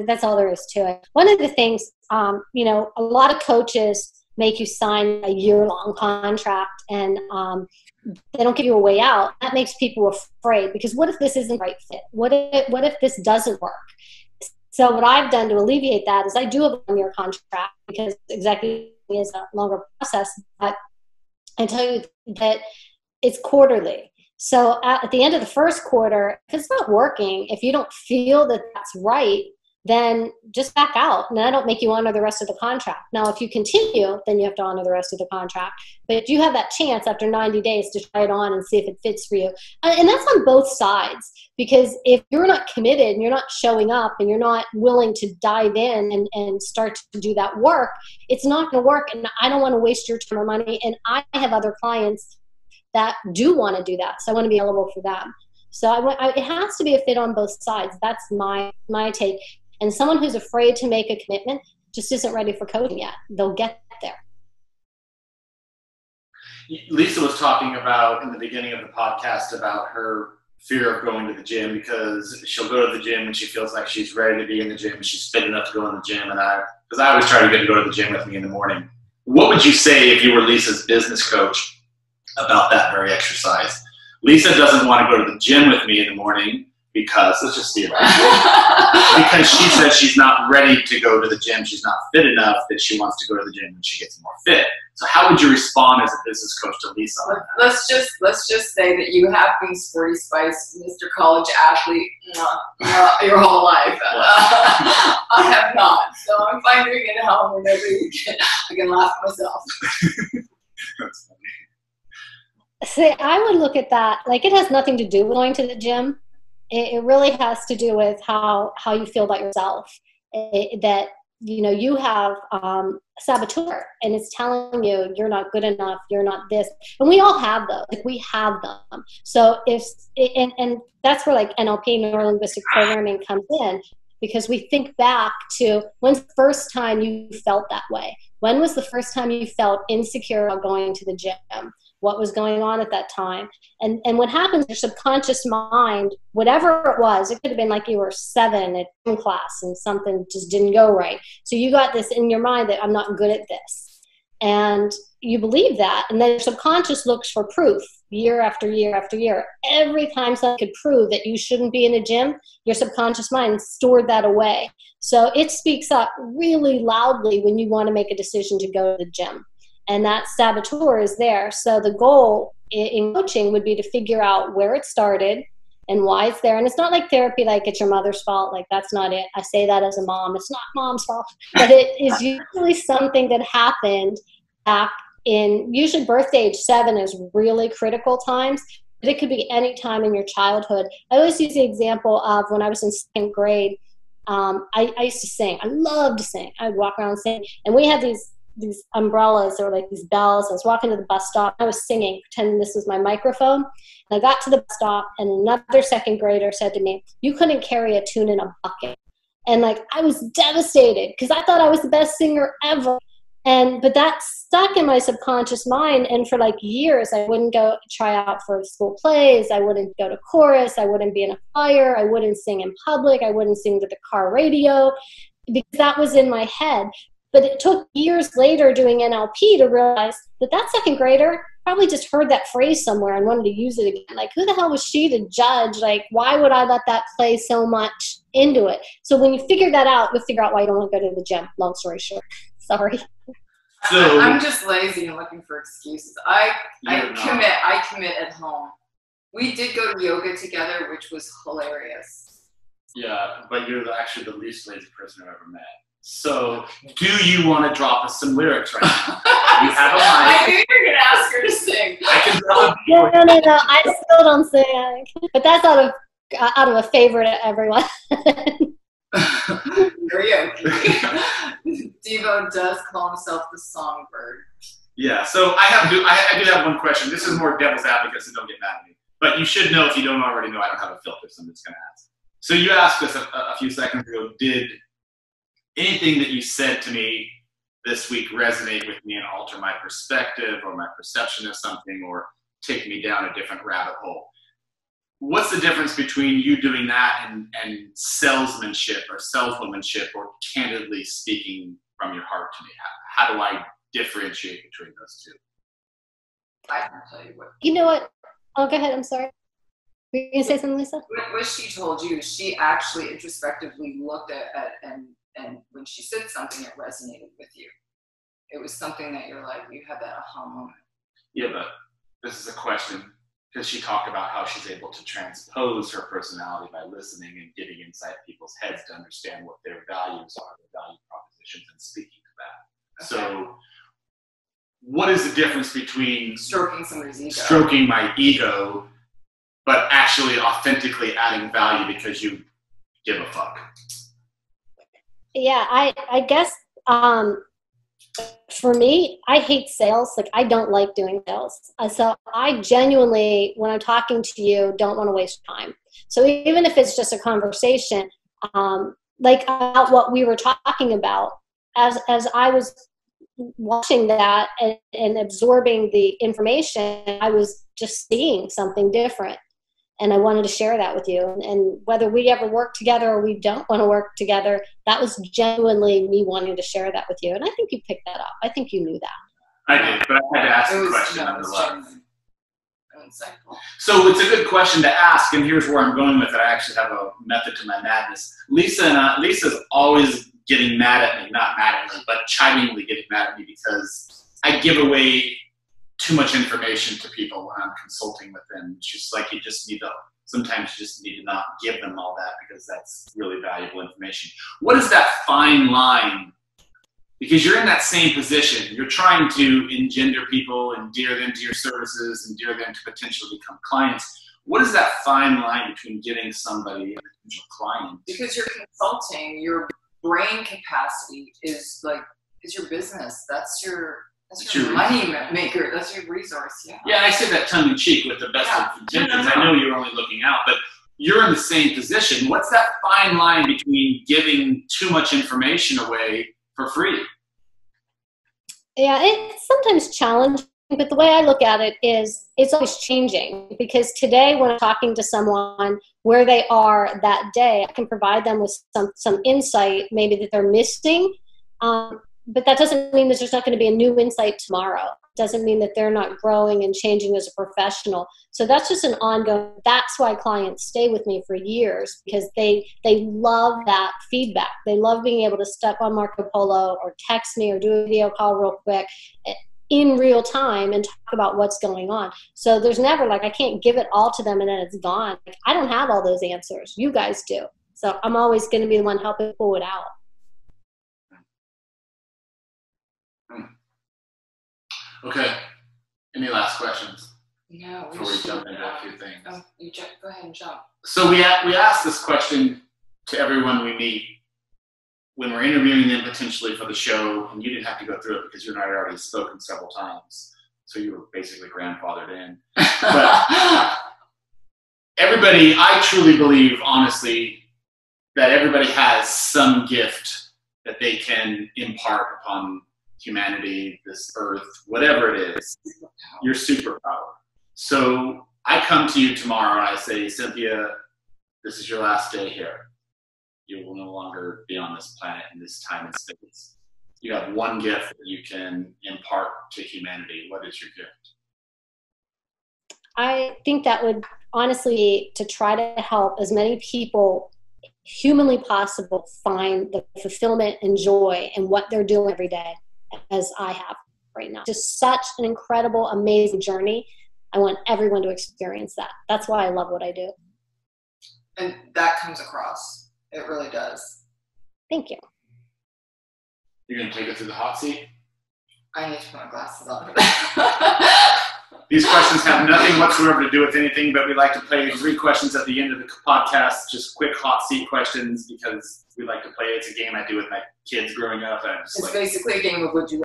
S2: That's all there is to it. One of the things, um, you know, a lot of coaches make you sign a year long contract and um, they don't give you a way out. That makes people afraid because what if this isn't the right fit? What if what if this doesn't work? So what I've done to alleviate that is I do a one year contract because exactly is a longer process, but I tell you that it's quarterly. So at the end of the first quarter, if it's not working, if you don't feel that that's right, then just back out and I don't make you honor the rest of the contract. Now, if you continue, then you have to honor the rest of the contract. But you have that chance after 90 days to try it on and see if it fits for you. And and that's on both sides because if you're not committed and you're not showing up and you're not willing to dive in and, and start to do that work, it's not going to work. And I don't want to waste your time or money. And I have other clients that do want to do that. So I want to be available for them. So I, I, it has to be a fit on both sides. That's my my take. And someone who's afraid to make a commitment just isn't ready for coaching yet. They'll get there.
S1: Lisa was talking about in the beginning of the podcast about her fear of going to the gym because she'll go to the gym and she feels like she's ready to be in the gym. She's fit enough to go in the gym. And I, because I always try to get to go to the gym with me in the morning. What would you say if you were Lisa's business coach about that very exercise? Lisa doesn't want to go to the gym with me in the morning because let's just see [laughs] because she says she's not ready to go to the gym. She's not fit enough that she wants to go to the gym when she gets more fit. So how would you respond as a business coach to Lisa?
S3: let's just let's just say that you have been sporty spice, Mr. College athlete, mwah, mwah, your whole life. [laughs] [laughs] I have not, so I'm fine doing it at home whenever you can. I can laugh at myself.
S1: That's funny.
S2: See, I would look at that like it has nothing to do with going to the gym. It, it really has to do with how how you feel about yourself. It- that you know you have um, saboteur, and it's telling you you're not good enough, you're not this, and we all have those. Like we have them. So if and and that's where like NLP, neuro linguistic programming, comes in because we think back to when's the first time you felt that way. When was the first time you felt insecure about going to the gym? What was going on at that time. And and what happens, your subconscious mind, whatever it was, it could have been like you were seven at class and something just didn't go right. So you got this in your mind that I'm not good at this. And you believe that, and then your subconscious looks for proof year after year after year. Every time someone could prove that you shouldn't be in a gym, your subconscious mind stored that away. So it speaks up really loudly when you want to make a decision to go to the gym and that saboteur is there. So the goal in coaching would be to figure out where it started and why it's there. And it's not like therapy, like it's your mother's fault. Like that's not it. I say that as a mom. It's not mom's fault, but it is usually something that happened back in usually birthday age seven is really critical times. But it could be any time in your childhood. I always use the example of when I was in second grade. Um, I, I used to sing. I loved to sing. I'd walk around and sing, and we had these these umbrellas or like these bells. I was walking to the bus stop. I was singing, pretending this was my microphone. And I got to the bus stop, and another second grader said to me, "You couldn't carry a tune in a bucket." And like I was devastated because I thought I was the best singer ever. And but that stuck in my subconscious mind. And for like years, I wouldn't go try out for school plays. I wouldn't go to chorus. I wouldn't be in a choir. I wouldn't sing in public. I wouldn't sing to the car radio because that was in my head. But it took years later doing NLP to realize that that second grader probably just heard that phrase somewhere and wanted to use it again. Like, who the hell was she to judge? Like, why would I let that play so much into it? So when you figure that out, you'll figure out why you don't want to go to the gym. Long story short. [laughs] Sorry.
S1: So
S3: I'm just lazy and looking for excuses. I I
S1: You're not.
S3: commit. I commit at home. We did go to yoga together, which was hilarious.
S1: yeah, but you're actually the least lazy person I've ever met. So do you want to drop us some lyrics right now? [laughs] You have a mic.
S3: I knew you were gonna ask her to sing.
S1: I can tell
S2: No, no, no, no. I still don't sing. But that's out of uh, out of a favor to everyone. [laughs]
S3: Karaoke. [laughs] Devo does call himself the songbird.
S1: Yeah, so I have do I, I do have one question. This is more devil's advocate, so don't get mad at me. But you should know if you don't already know, I don't have a filter, so I'm just gonna ask. So you asked us a, a few seconds ago, did anything that you said to me this week resonate with me and alter my perspective or my perception of something or take me down a different rabbit hole? What's the difference between you doing that and, and salesmanship or saleswomanship or candidly speaking from your heart to me? How, how do I differentiate between those two?
S3: I can tell you what.
S2: You know what? Oh, go ahead. I'm sorry. Were you gonna say something, Lisa?
S3: What, what she told you, she actually introspectively looked at, at and and when she said something, it resonated with you. It was something that you're like, you had that aha moment.
S1: Yeah, but this is a question because she talked about how she's able to transpose her personality by listening and getting inside people's heads to understand what their values are, their value propositions, and speaking to that. So, what is the difference between
S3: Stroking somebody's ego.
S1: stroking my ego, but actually authentically adding value because you give a fuck?
S2: Yeah, I I guess um, for me, I hate sales. Like I don't like doing sales. Uh, So I genuinely, when I'm talking to you, don't want to waste time. So even if it's just a conversation, um, like about what we were talking about, as as I was watching that and, and absorbing the information, I was just seeing something different. And I wanted to share that with you. And, and whether we ever work together or we don't want to work together, that was genuinely me wanting to share that with you. And I think you picked that up. I think you knew that.
S1: I did, but I had to ask the question
S3: no,
S1: nonetheless. So it's a good question to ask, and here's where I'm going with it. I actually have a method to my madness. Lisa and I, Lisa's always getting mad at me, not mad at me, but chidingly getting mad at me because I give away too much information to people when I'm consulting with them. She's like, you just need to. Sometimes you just need to not give them all that because that's really valuable information. What is that fine line? Because you're in that same position. You're trying to engender people, endear them to your services, endear them to potentially become clients. What is that fine line between getting somebody a potential client?
S3: Because you're consulting, your brain capacity is like is your business. That's your that's
S1: It's
S3: your,
S1: your
S3: money ma- maker. That's your resource. Yeah.
S1: Yeah, I say that tongue in cheek with the best
S3: Yeah.
S1: of intentions.
S3: No, no, no.
S1: I know you're only looking out, but you're in the same position. What's that fine line between giving too much information away for free?
S2: Yeah, it's sometimes challenging, but the way I look at it is it's always changing because today when I'm talking to someone where they are that day, I can provide them with some some insight maybe that they're missing. Um, but that doesn't mean that there's not going to be a new insight tomorrow. Doesn't mean that they're not growing and changing as a professional. So that's just an ongoing. That's why clients stay with me for years because they they love that feedback. They love being able to step on Marco Polo or text me or do a video call real quick eh, in real time and talk about what's going on. So there's never like I can't give it all to them and then it's gone. Like, I don't have all those answers. You guys do. So I'm always going to be the one helping pull it out.
S1: Okay. Any last questions
S3: No.
S1: before we jump into a few um, things?
S3: Oh, you ju- go ahead and jump.
S1: So we a- we ask this question to everyone we meet when we're interviewing them potentially for the show, and you didn't have to go through it because you and I had already spoken several times, so you were basically grandfathered in. But [laughs] everybody, I truly believe, honestly, that everybody has some gift that they can impart upon humanity, this earth, whatever it is your superpower. So I come to you tomorrow and I say, Cynthia, this is your last day here. You will no longer be on this planet in this time and space. You have one gift that you can impart to humanity. What is your gift?
S2: I think that would honestly to try to help as many people humanly possible find the fulfillment and joy in what they're doing every day as I have right now. Just such an incredible, amazing journey. I want everyone to experience that. That's why I love what I do.
S3: And that comes across. It really does.
S2: Thank you.
S1: You're gonna take us to the hot seat.
S3: I need to put my glasses on. [laughs]
S1: These questions have nothing whatsoever to do with anything, but we like to play three questions at the end of the podcast, just quick hot seat questions because we like to play. It's a game I do with my kids growing up. And
S3: it's
S1: like,
S3: basically a game of would you